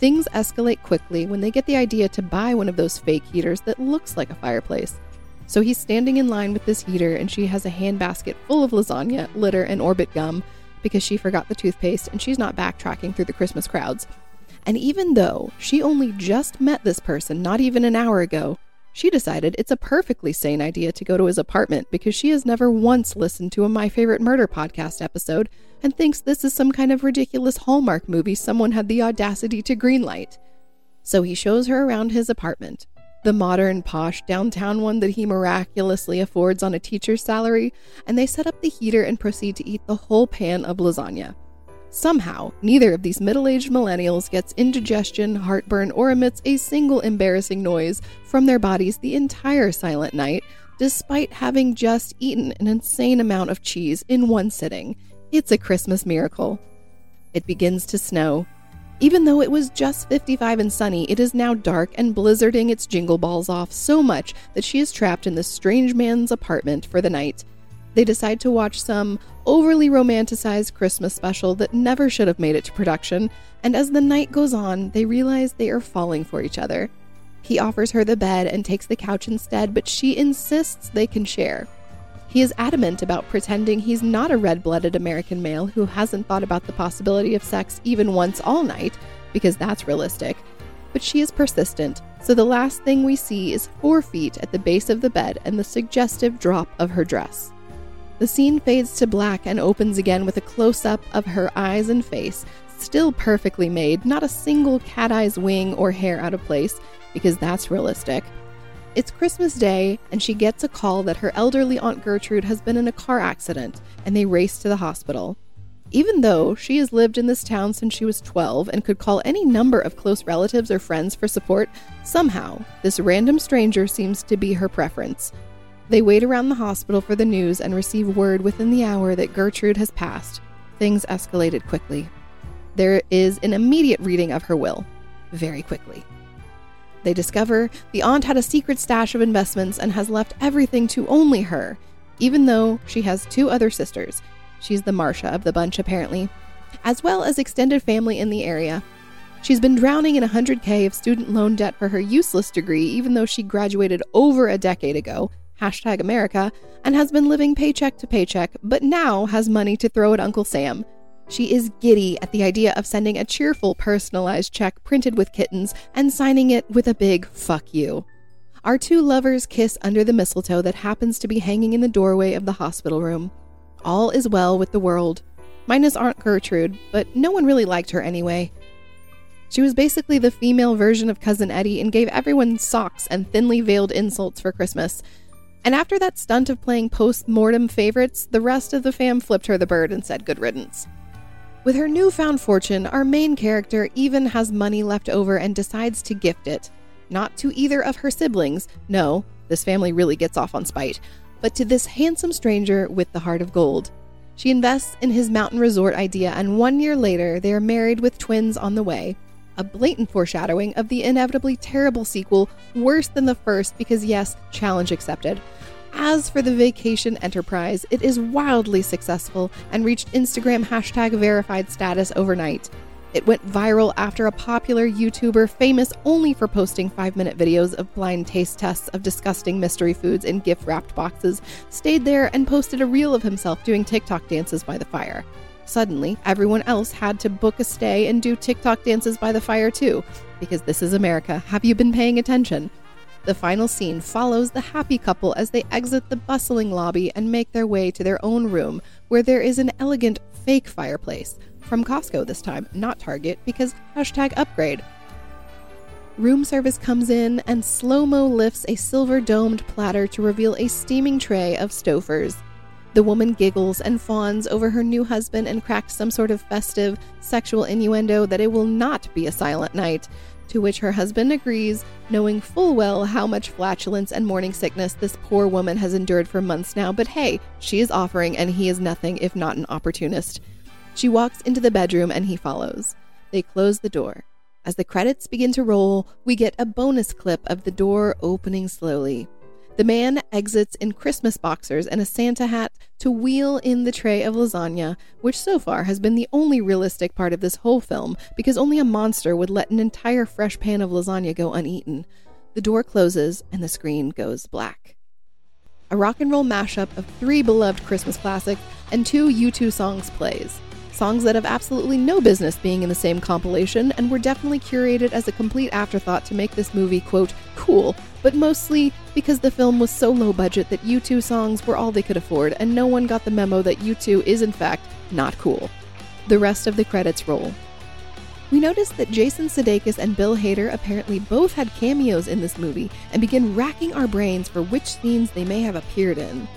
Things escalate quickly when they get the idea to buy one of those fake heaters that looks like a fireplace. So he's standing in line with this heater, and she has a handbasket full of lasagna, litter, and orbit gum because she forgot the toothpaste and she's not backtracking through the Christmas crowds. And even though she only just met this person not even an hour ago, She decided it's a perfectly sane idea to go to his apartment because she has never once listened to a My Favorite Murder podcast episode and thinks this is some kind of ridiculous Hallmark movie someone had the audacity to greenlight. So he shows her around his apartment, the modern, posh downtown one that he miraculously affords on a teacher's salary, and they set up the heater and proceed to eat the whole pan of lasagna. Somehow, neither of these middle aged millennials gets indigestion, heartburn, or emits a single embarrassing noise from their bodies the entire silent night, despite having just eaten an insane amount of cheese in one sitting. It's a Christmas miracle. It begins to snow. Even though it was just 55 and sunny, it is now dark and blizzarding its jingle balls off so much that she is trapped in this strange man's apartment for the night. They decide to watch some overly romanticized Christmas special that never should have made it to production, and as the night goes on, they realize they are falling for each other. He offers her the bed and takes the couch instead, but she insists they can share. He is adamant about pretending he's not a red blooded American male who hasn't thought about the possibility of sex even once all night, because that's realistic. But she is persistent, so the last thing we see is four feet at the base of the bed and the suggestive drop of her dress. The scene fades to black and opens again with a close up of her eyes and face, still perfectly made, not a single cat eye's wing or hair out of place, because that's realistic. It's Christmas Day, and she gets a call that her elderly Aunt Gertrude has been in a car accident, and they race to the hospital. Even though she has lived in this town since she was 12 and could call any number of close relatives or friends for support, somehow, this random stranger seems to be her preference. They wait around the hospital for the news and receive word within the hour that Gertrude has passed. Things escalated quickly. There is an immediate reading of her will, very quickly. They discover the aunt had a secret stash of investments and has left everything to only her, even though she has two other sisters. She's the Marcia of the bunch, apparently, as well as extended family in the area. She's been drowning in 100K of student loan debt for her useless degree, even though she graduated over a decade ago hashtag America, and has been living paycheck to paycheck, but now has money to throw at Uncle Sam. She is giddy at the idea of sending a cheerful, personalized check printed with kittens and signing it with a big fuck you. Our two lovers kiss under the mistletoe that happens to be hanging in the doorway of the hospital room. All is well with the world. Minus Aunt Gertrude, but no one really liked her anyway. She was basically the female version of Cousin Eddie and gave everyone socks and thinly veiled insults for Christmas, and after that stunt of playing post mortem favorites, the rest of the fam flipped her the bird and said good riddance. With her newfound fortune, our main character even has money left over and decides to gift it. Not to either of her siblings, no, this family really gets off on spite, but to this handsome stranger with the heart of gold. She invests in his mountain resort idea, and one year later, they are married with twins on the way a blatant foreshadowing of the inevitably terrible sequel, worse than the first because, yes, challenge accepted. As for the vacation enterprise, it is wildly successful and reached Instagram hashtag verified status overnight. It went viral after a popular YouTuber, famous only for posting five minute videos of blind taste tests of disgusting mystery foods in gift wrapped boxes, stayed there and posted a reel of himself doing TikTok dances by the fire. Suddenly, everyone else had to book a stay and do TikTok dances by the fire too, because this is America. Have you been paying attention? The final scene follows the happy couple as they exit the bustling lobby and make their way to their own room, where there is an elegant fake fireplace. From Costco this time, not Target, because hashtag upgrade. Room service comes in and slow mo lifts a silver domed platter to reveal a steaming tray of Stouffer's. The woman giggles and fawns over her new husband and cracks some sort of festive, sexual innuendo that it will not be a silent night, to which her husband agrees, knowing full well how much flatulence and morning sickness this poor woman has endured for months now. But hey, she is offering, and he is nothing if not an opportunist. She walks into the bedroom and he follows. They close the door. As the credits begin to roll, we get a bonus clip of the door opening slowly. The man exits in Christmas boxers and a Santa hat to wheel in the tray of lasagna, which so far has been the only realistic part of this whole film because only a monster would let an entire fresh pan of lasagna go uneaten. The door closes and the screen goes black. A rock and roll mashup of three beloved Christmas classics and two U2 songs plays. songs that have absolutely no business being in the same compilation and were definitely curated as a complete afterthought to make this movie, quote, cool, but mostly because the film was so low budget that U2 songs were all they could afford and no one got the memo that U2 is in fact not cool. The rest of the credits roll. We noticed that Jason Sudeikis and Bill Hader apparently both had cameos in this movie and begin racking our brains for which scenes they may have appeared in.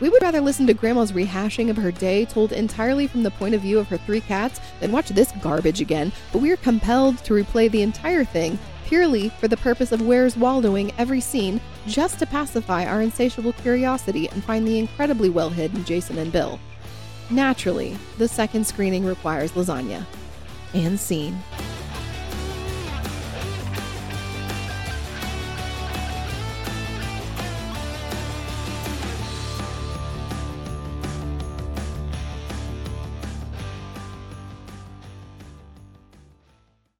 We would rather listen to Grandma's rehashing of her day told entirely from the point of view of her three cats than watch this garbage again, but we are compelled to replay the entire thing purely for the purpose of Where's Waldoing every scene just to pacify our insatiable curiosity and find the incredibly well hidden Jason and Bill. Naturally, the second screening requires lasagna. And scene.